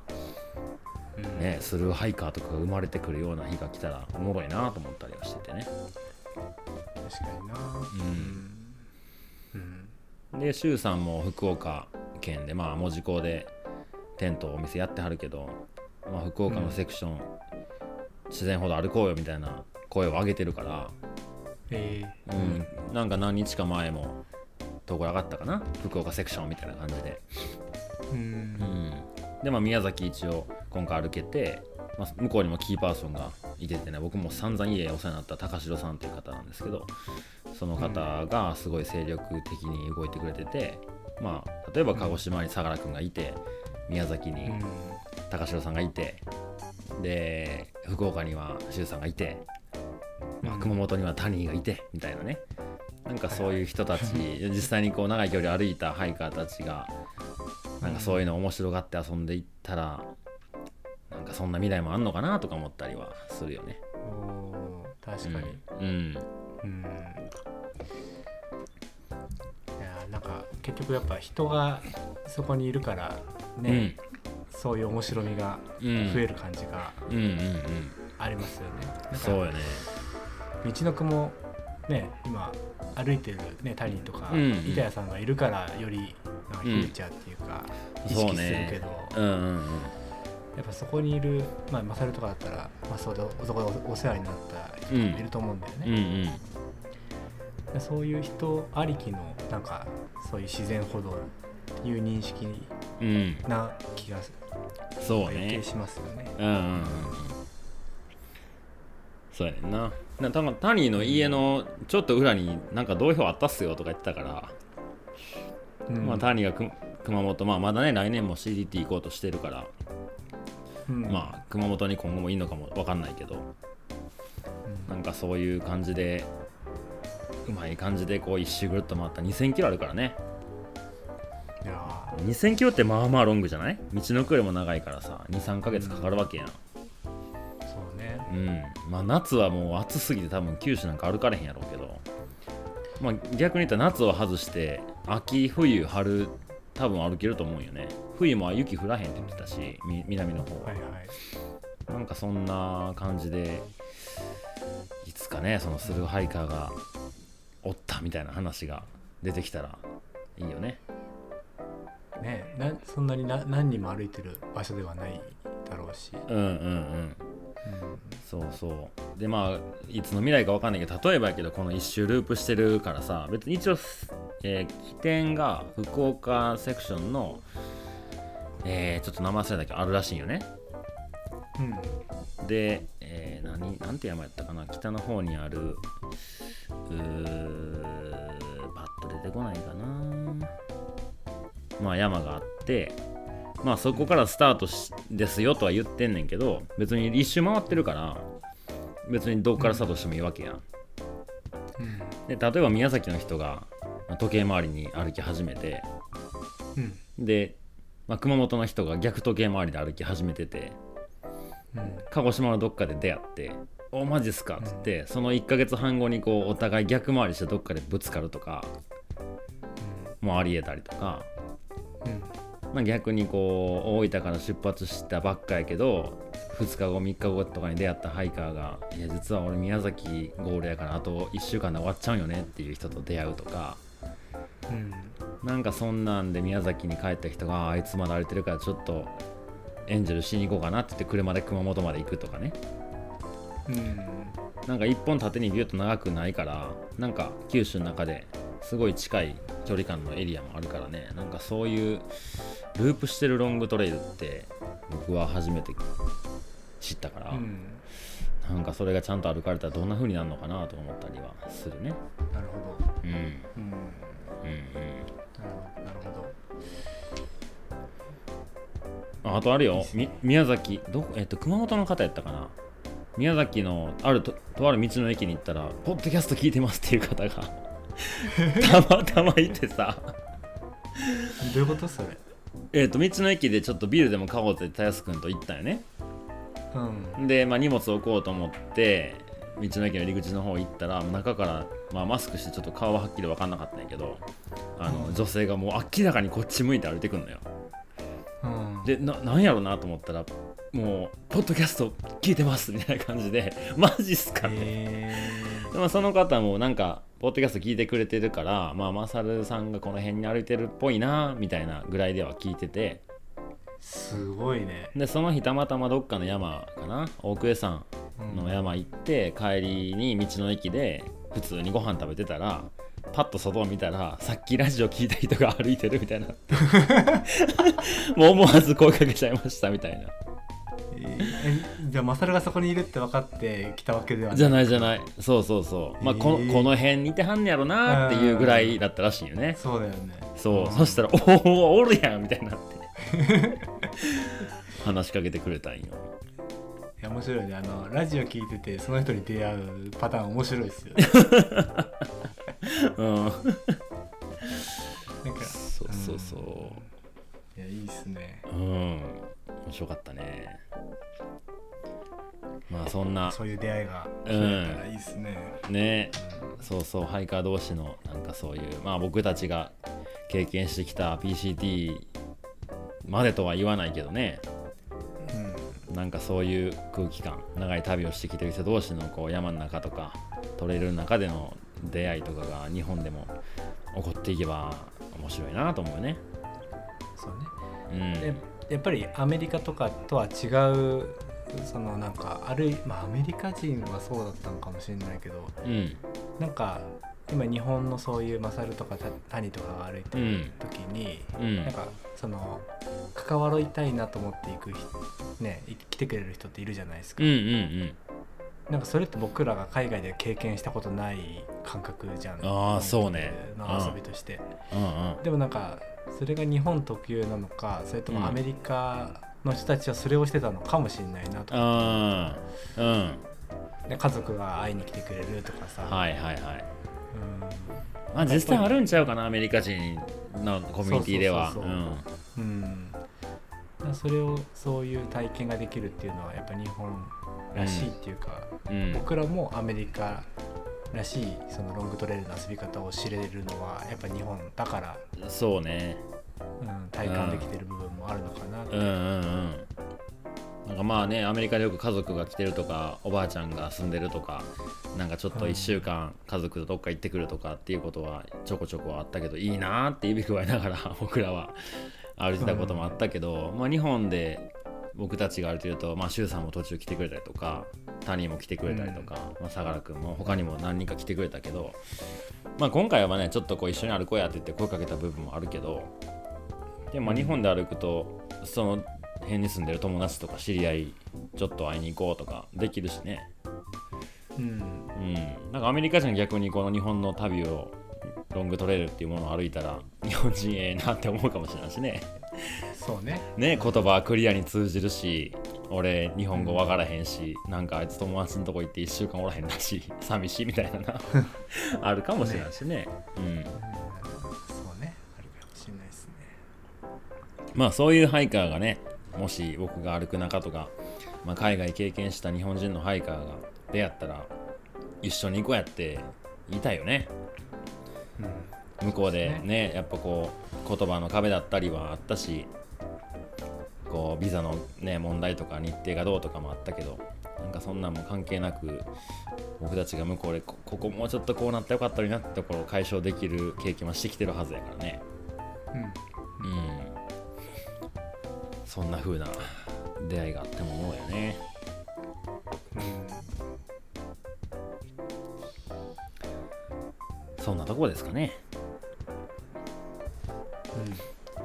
うん。ね、スルーハイカーとかが生まれてくるような日が来たらおもろいなと思ったりはしててね。確かにな。うん。うん。で、周さんも福岡県で、まあ、門司港でテントお店やってはるけど、まあ、福岡のセクション、自然ほど歩こうよみたいな声を上げてるから、えー。うん、なんか何日か前も投稿上がったかな？福岡セクションみたいな感じで。うん。うん、で、まあ、宮崎一応今回歩けて、まあ、向こうにもキーパーソンがいててね僕も散々家お世話になった高城さんという方なんですけどその方がすごい精力的に動いてくれてて、まあ、例えば鹿児島に相良君がいて宮崎にうん。高城さんがいてで福岡には周さんがいて、まあ、うん。熊本には谷がいてみたいなね。なんかそういう人たち、実際にこう長い距離歩いたハイカーたちがなんかそういうの面白がって遊んでいったらなんかそんな未来もあんのかなとか思ったりはするよね。おー確かに。うん、うん。いやなんか結局やっぱ人がそこにいるからうん。ね、そういう面白みがうん。増える感じが。うんうんうんありますよね、そうよね。道のくもね今歩いてるね谷とか、うんうん板谷さんがいるからよりなんかフューチャーっていうか、意そう識するけねど、。うんうんうん。やっぱそこにいるまあマサルとかだったら、まあ、そこでそこでおお世話になった人もいると思うんだようんうね、ん。そういう人ありきのなんかそういう自然歩道っていう認識うん、な気がすそう余計ね。しますよね。うんうんうんうん。そうやねんな。な多分タニーの家のちょっと裏になんか同票あったっすよとか言ってたから、うん。まあタニーがく熊本、まあまだね来年も CDT 行こうとしてるから、うん。まあ熊本に今後もいいのかもわかんないけど、なんかそういう感じで、うまい感じでこう一周ぐるっと回った。2000キロあるからね。いや2000キロってまあまあロングじゃない？道のくよりも長いからさ、2、3ヶ月かかるわけやん。うん、まあ夏はもう暑すぎて多分九州なんか歩かれへんやろうけど、まあ、逆に言ったら夏を外して秋冬春多分歩けると思うよね。冬も雪降らへんって言ってたしみ南の方は。はいはい。なんかそんな感じでいつかねそのスルーハイカーがおったみたいな話が出てきたらいいよね。ねなそんなにな何人も歩いてる場所ではないだろうし、うんうんうんそうそう。でまあいつの未来か分かんないけど例えばやけどこの一周ループしてるからさ別に一応、えー起点が福岡セクションのえーちょっと名前忘れたけどあるらしいんよね。うん。で、えー何なんて山やったかな北の方にあるうーパッと出てこないかな。まあ山があってまあそこからスタートしですよとは言ってんねんけど別に一周回ってるから別にどこからスタートしてもいいわけやん、うん。で例えば宮崎の人がまあ時計回りに歩き始めてうん。で、まあ、熊本の人が逆時計回りで歩き始めててうん。鹿児島のどっかで出会って「おマジっすか」っつって、その1ヶ月半後にこうお互い逆回りしてどっかでぶつかるとかもありえたりとか、うんまあ、逆にこう大分から出発したばっかやけど2日後3日後とかに出会ったハイカーが「いや実は俺宮崎ゴールやからあと1週間で終わっちゃうんよね」っていう人と出会うとか。うん。なんかそんなんで宮崎に帰った人がああいつまだ歩いてるからちょっとエンジェルしに行こうかなって言って車で熊本まで行くとかね。うん。なんか一本縦にビュッと長くないからなんか九州の中ですごい近い距離感のエリアもあるからね。なんかそういうループしてるロングトレイルって僕は初めて知ったから、うん。なんかそれがちゃんと歩かれたらどんな風になるのかなと思ったりはするね。なるほど。うん。うん。うんうん。なるほど。ああとあるよ。み宮崎。どこえっと熊本の方やったかな。宮崎のあるととある道の駅に行ったら「ポッドキャスト聞いてます」っていう方がたまたまいてさ。どういうことそれ？えっと道の駅でちょっとビールでも買おうってたやすくんと行ったよね。うん。で、まあ、荷物置こうと思って道の駅の入り口の方行ったら中から、まあ、マスクしてちょっと顔ははっきり分かんなかったんやけどあの、うん。女性がもう明らかにこっち向いて歩いてくんのよ。うん。でななんやろうなと思ったらもう「ポッドキャスト聞いてます」みたいな感じで「マジっすか?」って、へでもその方もなんかポッドキャスト聞いてくれてるからまあマサルさんがこの辺に歩いてるっぽいなみたいなぐらいでは聞いてて。ーすごいね。でその日たまたまどっかの山かな？大久江山の山行って帰りに道の駅で普通にご飯食べてたらパッと外を見たらさっきラジオ聞いた人が歩いてるみたいな もう思わず声かけちゃいましたみたいなじゃあマサルがそこにいるって分かって来たわけではない。じゃないじゃない。そうそうそう。まあこの,、えー。この辺似てはんねやろなっていうぐらいだったらしいよね。そうだよね。そう、ん。そしたら「おおおるやん」みたいになって。話しかけてくれたんよ。や面白いね。あのラジオ聞いててその人に出会うパターン面白いですよね。うん。なんかそうそうそう。いやいいっすね。うん面白かったね。まあそんなそういう出会いが増えたらいいっすね、ね。そうそうハイカー同士のなんかそういうまあ僕たちが経験してきた PCT までとは言わないけどね。うん。なんかそういう空気感長い旅をしてきてる人同士のこう山の中とかトレイルの中での出会いとかが日本でも起こっていけば面白いなと思うね。そうね。うん、でやっぱりアメリカとかとは違うそのなんかあるいまあアメリカ人はそうだったのかもしれないけどうん、なんか今日本のそういうマサルとかタ谷とかが歩いてる時に、うん。なんかその関わりたいなと思っていく人ねい来てくれる人っているじゃないですか、うんうんなんかそれって僕らが海外で経験したことない感覚じゃん。あーそうね。の遊びとして、うん。うんうん。でもなんかそれが日本特有なのかそれとうん。もアメリカの人たちはそれをしてたのかもしれないなとか、あーうん。で家族が会いに来てくれるとかさ、はいはいはい。うん。まあ実際あるんちゃうかなアメリカ人のコミュニティでは。そうん、それをそういう体験ができるっていうのはやっぱ日本らしいっていうか、うん。うん。僕らもアメリカらしいそのロングトレイルの遊び方を知れるのはやっぱ日本だから、そうね。うん、体感できてる部分もあるのかな。うんうんうん。なんかまあねアメリカでよく家族が来てるとかおばあちゃんが住んでるとかなんかちょっと1週間家族とどっか行ってくるとかっていうことはちょこちょこあったけどいいなーって指くわえながら僕らは歩いてたこともあったけど、まあ、日本で僕たちが歩いてると、まあ、周さんも途中来てくれたりとか谷も来てくれたりとか、まあ、相良君も他にも何人か来てくれたけど、まあ、今回はねちょっとこう一緒に歩こうやって言って声かけた部分もあるけどでもまあ日本で歩くとその辺に住んでる友達とか知り合いちょっと会いに行こうとかできるしね。うん。うん。なんかアメリカ人逆にこの日本の旅をロングトレイルっていうものを歩いたら日本人ええなって思うかもしれないしねそうね。ね言葉はクリアに通じるし俺日本語わからへんしなんかあいつ友達のとこ行って1週間おらへんだし 寂しいみたいなな。あるかもしれないしね。うんうん。そうね。あるかもしれないですね。まあそういうハイカーがねもし僕が歩く中とか、まあ、海外経験した日本人のハイカーが出会ったら一緒に行こうやって言いたいよね。うん。向こうでねやっぱこう言葉の壁だったりはあったしこうビザのね問題とか日程がどうとかもあったけどなんかそんなんも関係なく僕たちが向こうでこここもうちょっとこうなったらよかったのになってところを解消できる経験はしてきてるはずやからね。うん。うんそんな風な出会いがあっても思うよね。そんなとこですかね。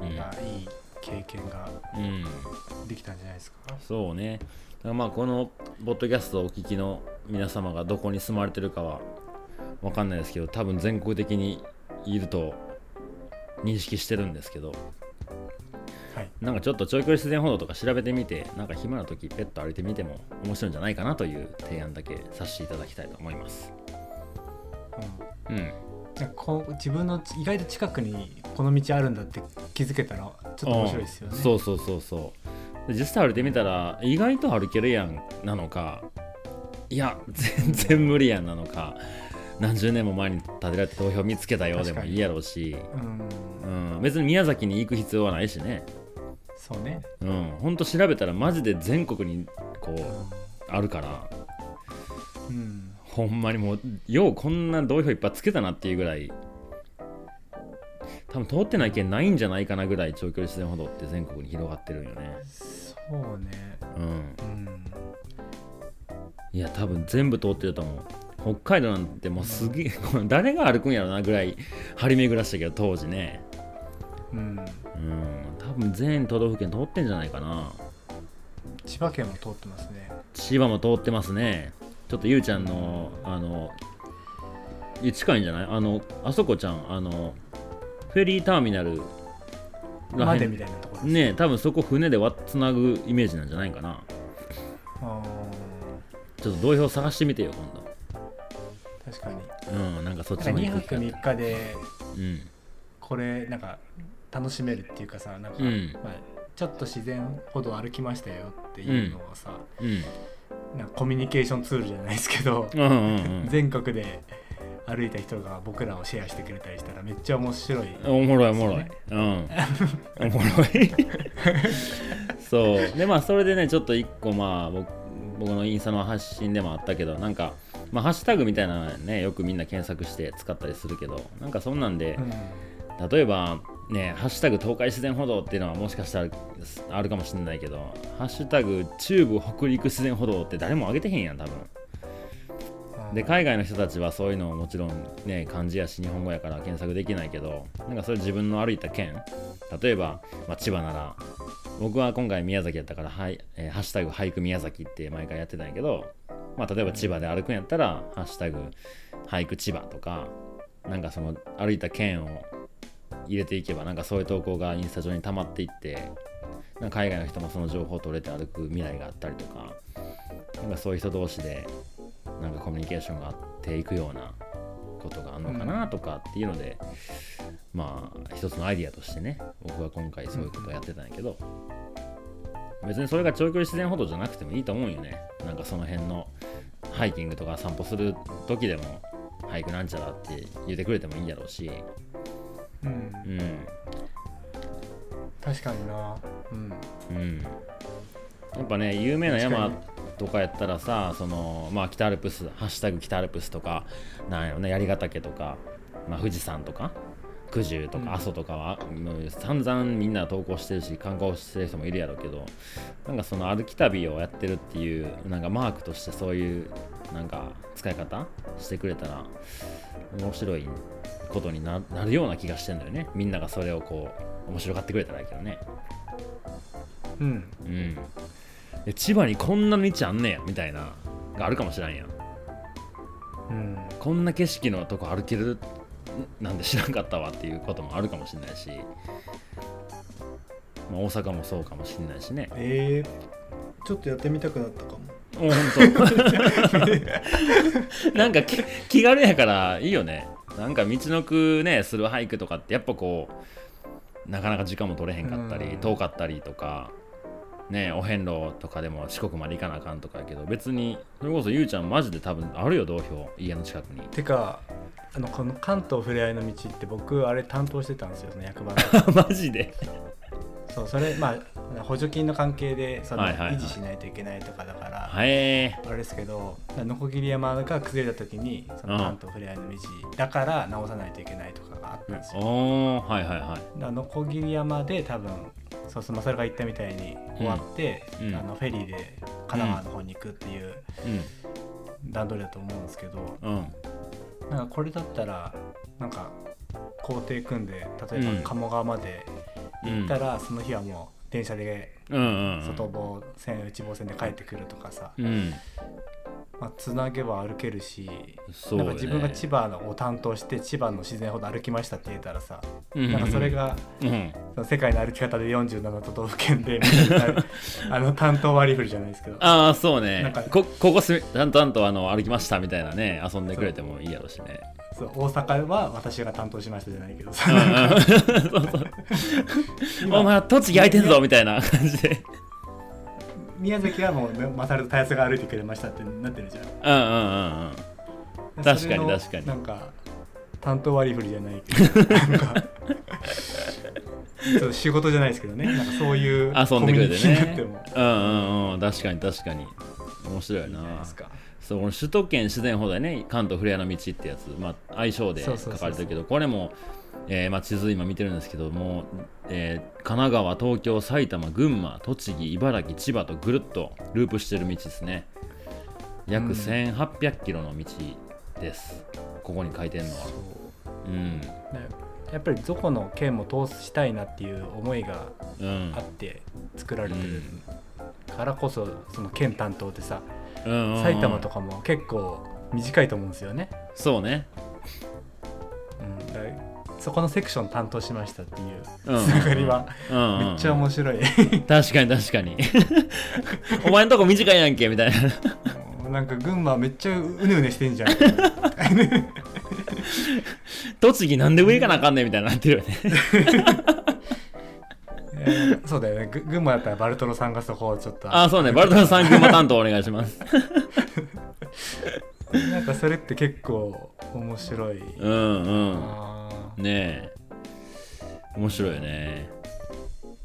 うん。うん。いやいい経験がうん。できたんじゃないですか？そうね。だからまあこのポッドキャストをお聞きの皆様がどこに住まれてるかは分かんないですけど多分全国的にいると認識してるんですけどはい。なんかちょっと長距離自然歩道とか調べてみてなんか暇な時ペット歩いてみても面白いんじゃないかなという提案だけさせていただきたいと思います。うん。うんなんかこう自分の意外と近くにこの道あるんだって気づけたらちょっと面白いですよね。うん。そうそうそうそう。で実際歩いてみたら意外と歩けるやんなのかいや全然無理やんなのか何十年も前に建てられた投票見つけたよでもいいやろうし、うん、うん、別に宮崎に行く必要はないしね。そうね。うん。ほんと調べたらマジで全国にこうあるから。うん、ほんまにもうようこんな投票いっぱいつけたなっていうぐらい多分通ってない県ないんじゃないかなぐらい長距離自然歩道って全国に広がってるんよね。そうね。うん。うん、いや多分全部通ってると思う。北海道なんてもうすげえこれ誰が歩くんやろなぐらい張り巡らしたけど当時ね。うん、うん。多分全都道府県通ってんじゃないかな。千葉県も通ってますね。千葉も通ってますねちょっとゆうちゃんのあの近いんじゃない？あのあそこちゃんあのフェリーターミナルまでみたいなところ。ね。多分そこ船でわつなぐイメージなんじゃないかな。あちょっと同票探してみてよ今確かに。度うんなんかそっちなんか2泊の方がいいか3日でうん。これなんか楽しめるっていうかさなんか、うん。まあ、ちょっと自然ほど歩きましたよっていうのをさ、うんなコミュニケーションツールじゃないですけど、うんうんうん全国で歩いた人が僕らをシェアしてくれたりしたらめっちゃ面白い、おもろいおもろい。うん。おもろい。そう。で、まあ、それでね、ちょっと一個、まあ、僕僕のインスタの発信でもあったけど、なんか、まあ、ハッシュタグみたいなのね、よくみんな検索して使ったりするけど、なんかそんなんでう、ん例えば、ね、ハッシュタグ東海自然歩道っていうのはもしかしたらあるかもしれないけど、ハッシュタグ中部北陸自然歩道って誰も上げてへんやん、多分。で海外の人たちはそういうのをもちろんね漢字やし日本語やから検索できないけどなんかそれ自分の歩いた県。例えば、まあ、千葉なら僕は今回宮崎やったから、はいえーハッシュタグ俳句宮崎って毎回やってたんやけど、まあ、例えば千葉で歩くんやったらハッシュタグ俳句千葉とかなんかその歩いた県を入れていけばなんかそういう投稿がインスタ上に溜まっていってなんか海外の人もその情報を取れて歩く未来があったりとかなんかそういう人同士でなんかコミュニケーションがあっていくようなことがあるのかなとかっていうので、まあ一つのアイディアとしてね僕は今回そういうことをやってたんやけど、別にそれが長距離自然歩道じゃなくてもいいと思うんよね。なんかその辺のハイキングとか散歩する時でも俳句なんちゃらって言ってくれてもいいんやろうしうん。うん。確かにな。うん。うん。やっぱね有名な山とかやったらさそのまあ北アルプス「ハッシュタグ北アルプス」とかなんやろね槍ヶ岳とか、まあ、富士山とか九十とうん。か阿蘇とかは、もう散々みんな投稿してるし観光してる人もいるやろうけどなんかその歩き旅をやってるっていうなんかマークとしてそういうなんか使い方してくれたら面白いことにななるような気がしてんだよね。みんながそれをこう面白がってくれたらいいけどね。うん。うん。で千葉にこんな道あんねやみたいながあるかもしれんやん。うん。こんな景色のとこ歩けるなんで知らんかったわっていうこともあるかもしれないし、まあ、大阪もそうかもしれないしね。えー、ちょっとやってみたくなったかも。おほんと。なんかき気軽やからいいよねなんか道のくねする俳句とかってやっぱこうなかなか時間も取れへんかったり、うん。遠かったりとかねお遍路とかでも四国まで行かなあかんとかやけど別にそれこそゆうちゃんマジで多分あるよ同票家の近くに。てかあのこの関東ふれあいの道って僕あれ担当してたんですよその役場の。マジで？そうそれまあ補助金の関係でそのはいはいはい。維持しないといけないとかだから、あれですけどノコギリ山が崩れた時にその関東ふれあいの道だから直さないといけないとかがあったんですよ、おーはいはいはい。だからノコギリ山で多分そうそうまあそれが言ったみたいに終わって、うん。あのフェリーで神奈川の方に行くっていう段取りだと思うんですけど、うん。うんなんかこれだったらなんか工程組んで例えうん。ば鴨川まで行ったら、その日はもう電車で外房線内房線で帰ってくるとかさ、うんまあ、つなげば歩けるし、ね。なんか自分が千葉のを担当して千葉の自然ほど歩きましたって言えたらさ、うん。なんかそれがうん。その世界の歩き方で47都道府県で あの担当割り振りじゃないですけど。ああそうね。なんかこここすちゃんとあの歩きましたみたいなね遊んでくれてもいいやろうしね。そう大阪は私が担当しましたじゃないけど。うさ、んうんお前栃木空いてんぞみたいな感じで宮崎はもうマサルとタヤスが歩いてくれましたってなってるじゃん。うんうんうんうん。確かに確かに。なんか担当割り振りじゃないけど なんか仕事じゃないですけどね。なんかそういう遊んでくれてね。うんうんうん確かに確かに。面白いな。いなですか。そう首都圏自然歩道ね関東ふれあいの道ってやつ、まあ、愛称で書かれてるけどこれも、えーまあ、地図今見てるんですけども、えー神奈川東京埼玉群馬栃木茨城千葉とぐるっとループしてる道ですね。約うん。1800キロの道です、ここに書いてるのは。う。ん。ねやっぱりどこの県も通したいなっていう思いがうん。あって作られてるからこそその県担当ってさうんうんうん。埼玉とかも結構短いと思うんですよね、そうね。うん、そこのセクション担当しましたっていううん。つながりは。めっちゃ面白い。確かに確かに。お前んとこ短いやんけみたいな。めなんか群馬めっちゃうねうねしてんじゃん。栃木なんで上行かなあかんねんみたいになってるよね。えーそうだよね。ぐ群馬だったらバルトロさんがそこをちょっと。あそうね。バルトナさん群馬担当お願いします。なんかそれって結構面白い、うんうん。あねえ。面白いよね。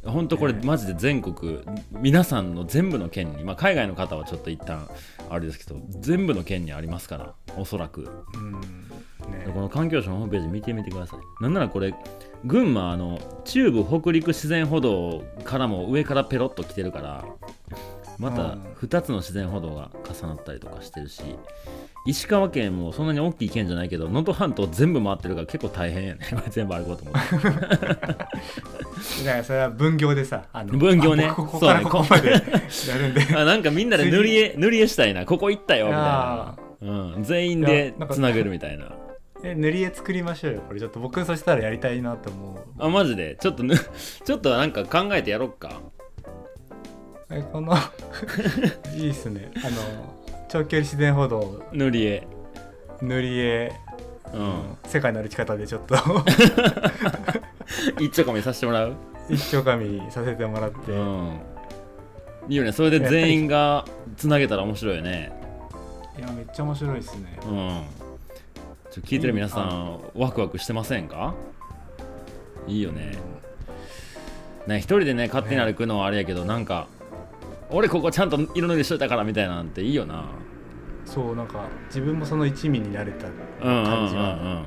ほんとこれねマジで全国皆さんの全部の県に、まあ、海外の方はちょっと一旦あれですけど全部の県にありますからおそらく。ねこの環境省のホームページ見てみてください。なんならこれ群馬あの中部北陸自然歩道からも上からペロッと来てるからまたうん。2つの自然歩道が重なったりとかしてるし石川県もそんなに大きい県じゃないけど能登半島全部回ってるから結構大変やね。こ れ全部歩こうと思って。だからそれは分業でさあの分業ね。ここからそうね。ここまで やるんで。あなんかみんなで塗り絵塗り絵したいな。ここ行ったよみたいあな、うん、全員いでつなげるみたいな。え塗り絵作りましょうよこれ。ちょっと僕そしたらやりたいなと思う。あマジで？ちょっとぬちょっとなんか考えてやろっか。えこのいいっすね。あの長距離自然歩道。塗り絵。塗り絵、うん。世界の歩き方でちょっと。一丁かみさせてもらう？一生紙させてもらって、うん。いいよね。それで全員がつなげたら面白いよね。いやめっちゃ面白いですね。うん。ちょ聞いてる皆さんワクワクしてませんか？いいよね。ね一人でね勝手に歩くのはあれやけどなんか俺ここちゃんと色塗りしといたからみたいなんていいよな。そうなんか自分もその一味になれたうんうんうん感じは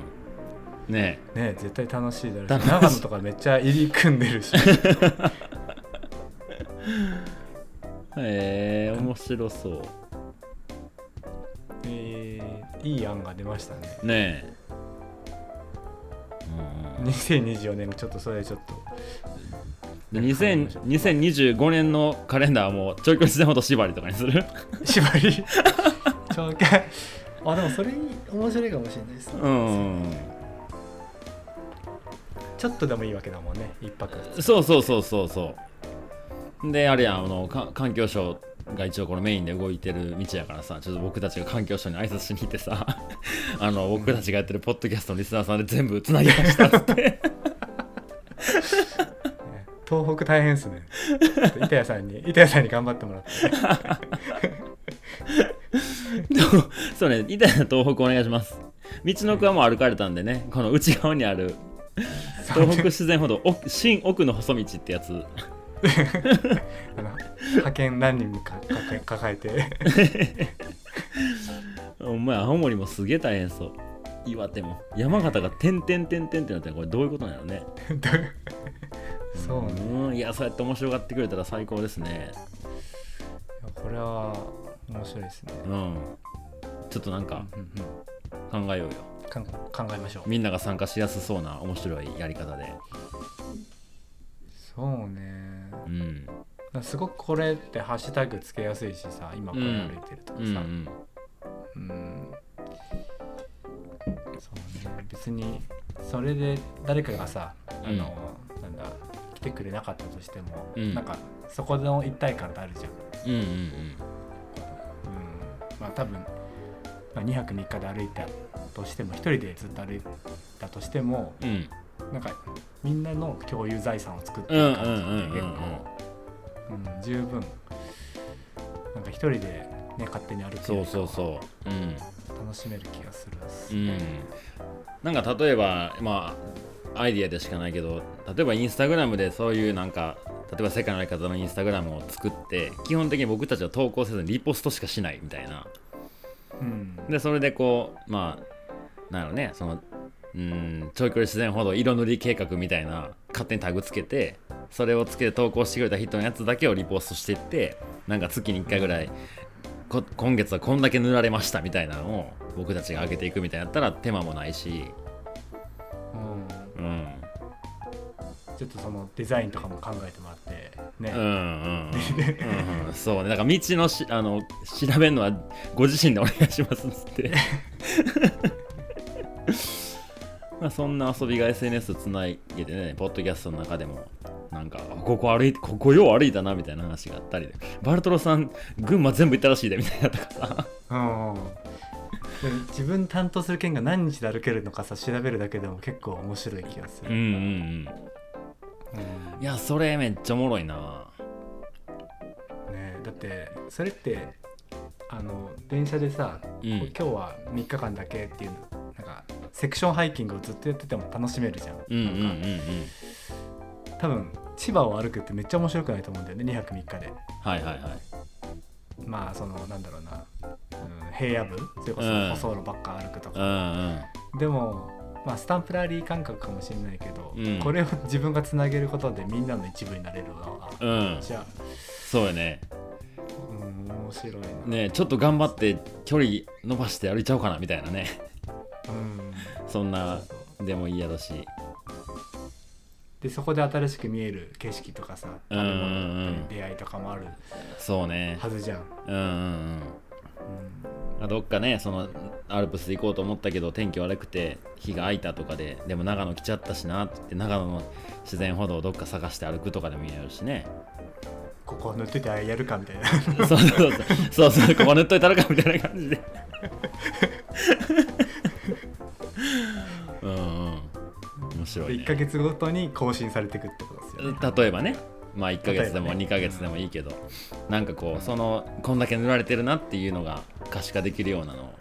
うん。ねね絶対楽しいだろう楽し長野とかめっちゃ入り組んでるし。え へえ面白そう。えーいい案が出ましたね。ねえ。うんうん2024年ちょっとそれちょっとで2000 2025年のカレンダーはもう長距離自然ほど縛りとかにする。縛り？長距離あでもそれ面白いかもしれないですね、うん。ちょっとでもいいわけだもんね一泊そうそうそうそうそう。であれやんあのか環境省が一応このメインで動いてる道やからさちょっと僕たちが環境省に挨拶しに行ってさ あの僕たちがやってるポッドキャストのリスナーさんで全部つなぎましたって東北大変っすね。板谷さんに 板谷さんに頑張ってもらって。そうね板谷東北お願いします。道のくはもう歩かれたんでねこの内側にある東北自然歩道奥新奥の細道ってやつ。あの派遣何人もか抱え抱えて。お前青森もすげえ大変そう岩手も。山形が点々点々ってなってるこれどういうことなのね。そうね。うん。いやそうやって面白がってくれたら最高ですね。これは面白いですね、うん。ちょっとなんか考えようよ。考えましょう。みんなが参加しやすそうな面白いやり方で。そうね。うん。すごくこれってハッシュタグつけやすいしさ今これ歩いてるとかさ、うんうん。うん別にそれで誰かがさあの、うんなんだ来てくれなかったとしても、うん。なんかそこの一体感ってあるじゃん、うんうんうん、まあ多分、まあ、2泊3日で歩いたとしても一人でずっと歩いたとしてもうん。うんなんかみんなの共有財産を作ってうんうんる感じってうん。結構、うん、十分。なんか一人でね勝手に歩けるそうそうそう。うん楽しめる気がするっす。うん。ね、なんか例えばまあアイディアでしかないけど例えばインスタグラムでそういうなんか例えば世界の歩き方のインスタグラムを作って基本的に僕たちは投稿せずにリポストしかしないみたいな。うん。でそれでこうまあなんやろねそのうん長距離自然歩道色塗り計画みたいな勝手にタグつけてそれをつけて投稿してくれた人のやつだけをリポストしていってなんか月に1回ぐらいこ今月はこんだけ塗られましたみたいなのを僕たちが上げていくみたいなやったら手間もないし。うん。うん。ちょっとそのデザインとかも考えてもらってね、うんうんうん。そうね。だから道のしあの調べるのはご自身でお願いしますっつって まあそんな遊びが SNS つないでねポッドキャストの中でもなんかここ歩いてここよう歩いたなみたいな話があったりでバルトロさん群馬全部行ったらしいでみたいなとかさ。うん自分担当する県が何日で歩けるのかさ調べるだけでも結構面白い気がする、うんうんうん。うん。いやそれめっちゃおもろいな。ね、だってそれってあの電車でさ、うん。今日は3日間だけっていうかセクションハイキングをずっとやってても楽しめるじゃん,、うんうんうんなんか多分千葉を歩くってめっちゃ面白くないと思うんだよね2泊3日で。はいはいはい。まあそのなんだろうな、うん、平野部それこそうん。舗装路ばっか歩くとうか、んうん。でもまあスタンプラリー感覚かもしれないけど、うん。これを自分がつなげることでみんなの一部になれるのは、うん。じゃあ、そうよね。うん、面白いな、ねちょっと頑張って距離伸ばして歩いちゃおうかなみたいなね。うんそんなでもいいやだし。でそこで新しく見える景色とかさうんうんうん。出会いとかもあるそうね。はずじゃん、うんうんうん。あどっかねそのアルプス行こうと思ったけど天気悪くて日が空いたとかででも長野来ちゃったしなって長野の自然歩道をどっか探して歩くとかでもやるしね。ここ塗っててやるかみたいな。そうそうそう。そうそうここ塗っといたらかみたいな感じでうんうん。面白でいね。1ヶ月ごとに更新されていくってことですよね。例えばね。まあ1ヶ月でも例えばね。2ヶ月でもいいけど、なんかこうそのこんだけ塗られてるなっていうのが可視化できるようなの。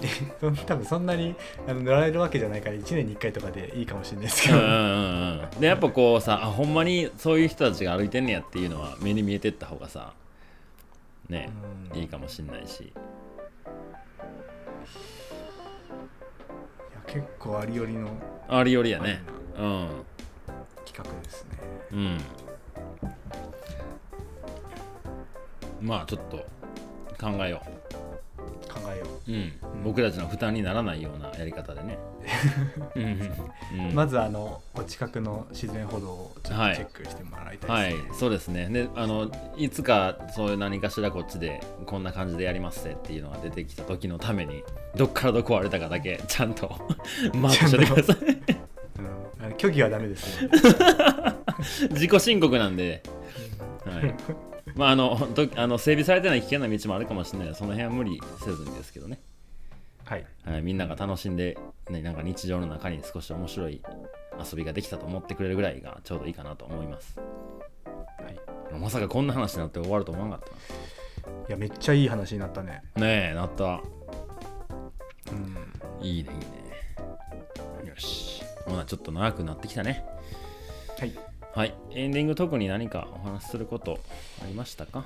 を多分そんなにあの塗られるわけじゃないから1年に1回とかでいいかもしれないですけど、でやっぱこうさあほんまにそういう人たちが歩いてんねやっていうのは目に見えてった方がさね、うん。いいかもしんないし結構ありよりのありよりやね。うん企画ですね。うん。まあちょっと考えよ考えよう、うん。うん。僕たちの負担にならないようなやり方でね。まずあのお近くの自然歩道をちょっとはい。チェックしてもらいたはいいですね、そうですね。であのいつかそういう何かしらこっちでこんな感じでやりますっていうのが出てきた時のためにどっからどこ歩いたかだけちゃんと マークしてください。うん、虚偽はダメですよ、自己申告なんで、はい、まああのど あの整備されてない危険な道もあるかもしれない。その辺は無理せずにですけどね、はい。はい、みんなが楽しんで、ね、なんか日常の中に少し面白い遊びができたと思ってくれるぐらいがちょうどいいかなと思います。はい、まさかこんな話になって終わると思わなかっいやめっちゃいい話になったね。ねえなった。うん。いいねいいね。よし。ほなちょっと長くなってきたね。はいはい。エンディング特に何かお話しすることありましたか？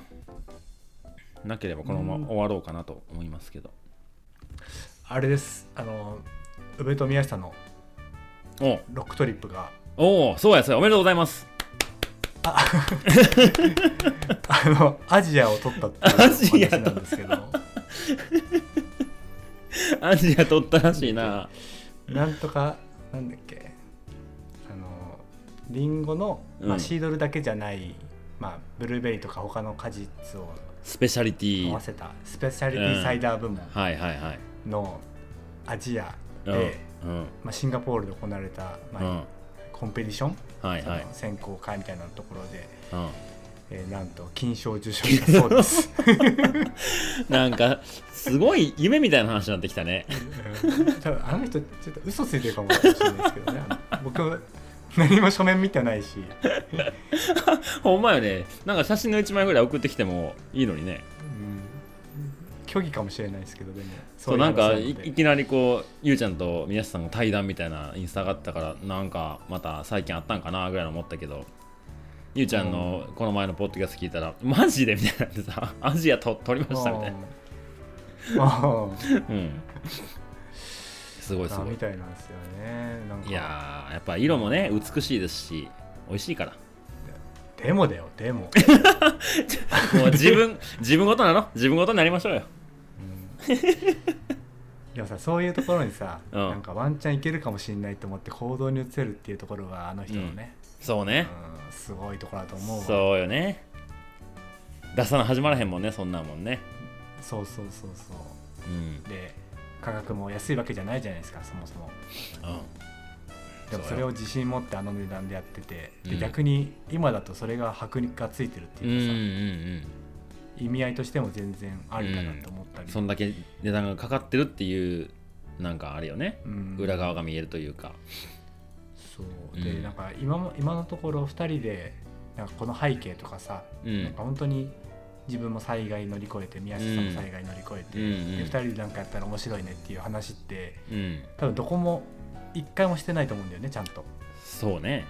なければこのまま終わろうかなと思いますけど。あれです。あの宇部と宮下のお。ロックトリップが。おおそうやそうや。おめでとうございます。あ。のアジアを取ったって話 なんですけど。アジア取ったらしいな。なんとかなんだっけリンゴの、まあ、うん。シードルだけじゃない、まあ、ブルーベリーとか他の果実をスペシャリティ。合わせたスペシャリティサイダー部門はいはいはい。のアジアうん。で、うん。まあ、シンガポールで行われた、まあうん。コンペティション、はいはい。選考会みたいなところで、うん。えーなんと金賞受賞したそうです。なんかすごい夢みたいな話になってきたね。うん。多分あの人ちょっと嘘ついてるかもしれないですけどね。僕何も書面見てないし、ほんまよね。なんか写真の1枚ぐらい送ってきてもいいのにね。うん。虚偽かもしれないですけどでも。そうなんかいきなりこうゆうちゃんと宮下さんの対談みたいなインスタがあったからなんかまた最近あったんかなぐらいの思ったけどゆうちゃんのこの前のポッドキャスト聞いたらマジでみたいになってさアジアと取りましたみたいな。うんすごいすあごい。みたいなんですよね。なんか。いやーやっぱ色もね美しいですし美味しいから。でもだよでも、もう自分自分ごとなの？自分ごとになりましょうよ。うん。でもさそういうところにさ、うん。なんかワンチャンいけるかもしれないと思って行動に移せるっていうところがあの人のね、そうね。うんすごいところだと思うわ。そうよね。出さな始まらへんもんねそんなんもんね。そうそうそうそう。うん。で価格も安いわけじゃないじゃないですかそもそも。うん。でもそれを自信持ってあの値段でやってて、うん。で逆に今だとそれが箔がついてるってうんうんういうかさ、ん。意味合いとしても全然ありかなと思ったり、そんだけ値段がかかってるっていうなんかあれよね。うん。裏側が見えるというか。そう。で、うん。なんか今も今のところ2人でなんかこの背景とかさ、うん。なんか本当に自分も災害乗り越えて宮下さんも災害乗り越えて、うんうんで2人でなんかやったら面白いねっていう話ってうん。多分どこも1回もしてないと思うんだよねちゃんと。そうね。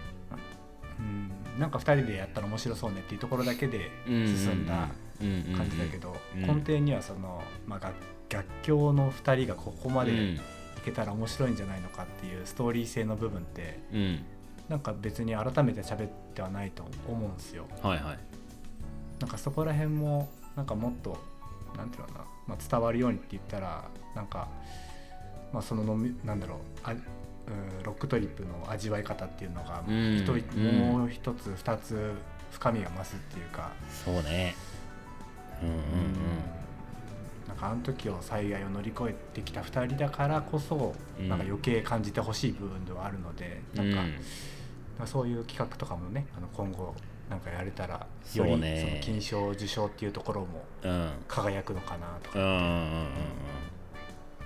うん、なんか2人でやったら面白そうねっていうところだけで進んだ感じだけど、うん根底にはその、まあ、楽楽境の2人がここまでうん。いけたら面白いんじゃないのかっていうストーリー性の部分ってうん。なんか別に改めて喋ってはないと思うんですよ。はいはいなんかそこら辺もなんかもっとなんていうのかな、まあ、伝わるようにって言ったらなんか、まあ、その飲みなんだろうあうんロックトリップの味わい方っていうのがうんもう一つ二つ深みが増すっていうか、そうね。うんうんなんかあの時を災害を乗り越えてきた2人だからこそ、うん。なんか余計感じてほしい部分ではあるので、うんなん。か、まあそういう企画とかもねあの今後なんかやれたらよりその金賞受賞っていうところもうん。うん輝くのかなとかうんうんうんうん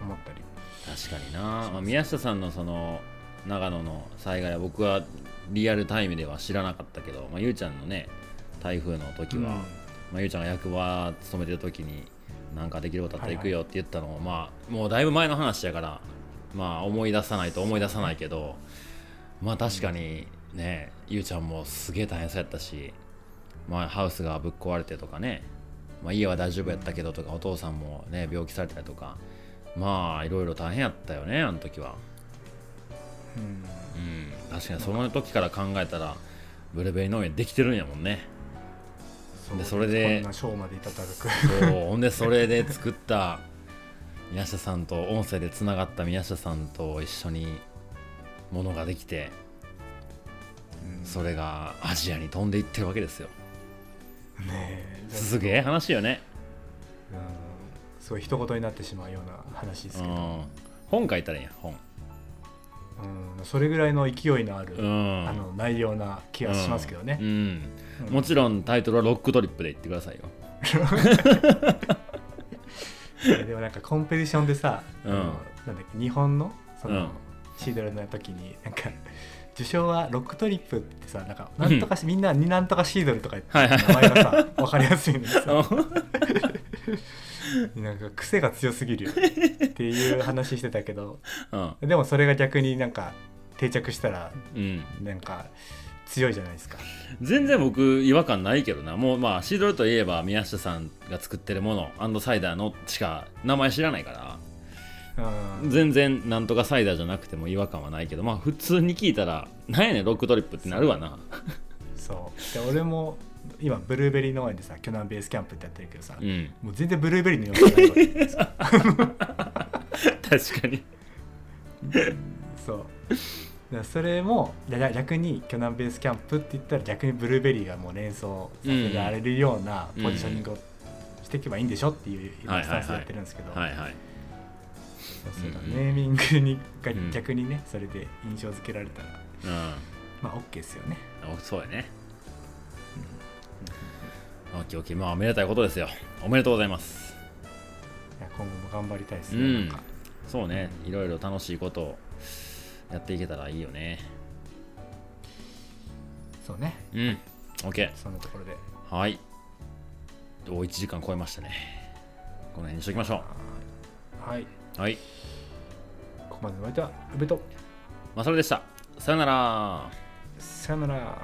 思ったり、確かにな、まあ、宮下さんのその長野の災害は僕はリアルタイムでは知らなかったけど、まあ、ゆうちゃんのね台風の時は、まあ、ゆうちゃんが役場勤めてる時になんかできることあったら行くよって言ったのも、まあもうだいぶ前の話やからまあ思い出さないと思い出さないけどまあ確かにねゆうちゃんもすげえ大変そうやったし、まあ、ハウスがぶっ壊れてとかね、まあ、家は大丈夫やったけどとか、お父さんもね病気されたりとかまあいろいろ大変やったよねあの時は。うん。うん。確かにその時から考えたらブルーベリー農園できてるんやもんね。でそれでこんな賞までいただく。そうほんでそれで作った宮下さんと音声でつながった宮下さんと一緒にものができてうんそれがアジアに飛んでいってるわけですよ。ねえ。すげえ話よね。うん。すごい一言になってしまうような話ですけど、うん。本書いたらいいやん本。うん、それぐらいの勢いのある、うん。あの内容な気がしますけどね。う、ん。うん。もちろんタイトルはロックトリップで言ってくださいよ。でもなんかコンペティションでさ、うん。なんだっけ日本のその、うん。シードルの時になんか受賞はロックトリップってさなんかなんとかし、みんなになんとかシードルとか言って、はいはい名前がさ分かりやすいのにさ。うなんか癖が強すぎるよっていう話してたけどん。でもそれが逆になんか定着したらうん。なんか強いじゃないですか。全然僕違和感ないけどな。もうまあシードルといえば宮下さんが作ってるものアンドサイダーのしか名前知らないから。うん全然なんとかサイダーじゃなくても違和感はないけどまあ普通に聞いたらなんやねんロックトリップってなるわな。そう。で俺も今ブルーベリー農園でさ巨南ベースキャンプってやってるけどさ、うん。もう全然ブルーベリーのような確かに。そう。それも逆に巨南ベースキャンプって言ったら逆にブルーベリーがもう連想させられるようなポジショニングをしていけばいいんでしょっていう今スタンスでやってるんですけどはいはい。そうそうだうんうん。ネーミングにがうん逆にねそれで印象付けられたらうん。まあ OK ですよね。おそうやね。オッケーオッケー。まあおめでたいことですよ。おめでとうございます。いや今後も頑張りたいですね、うん。そうね。いろいろ楽しいことをやっていけたらいいよね。そうね。うん。オッケそんなところで。ーはい。お1時間超えましたね。この辺にしときましょはい、うはい。ここまでのお相手は宇部と。まあそれでした。さよなら。さよなら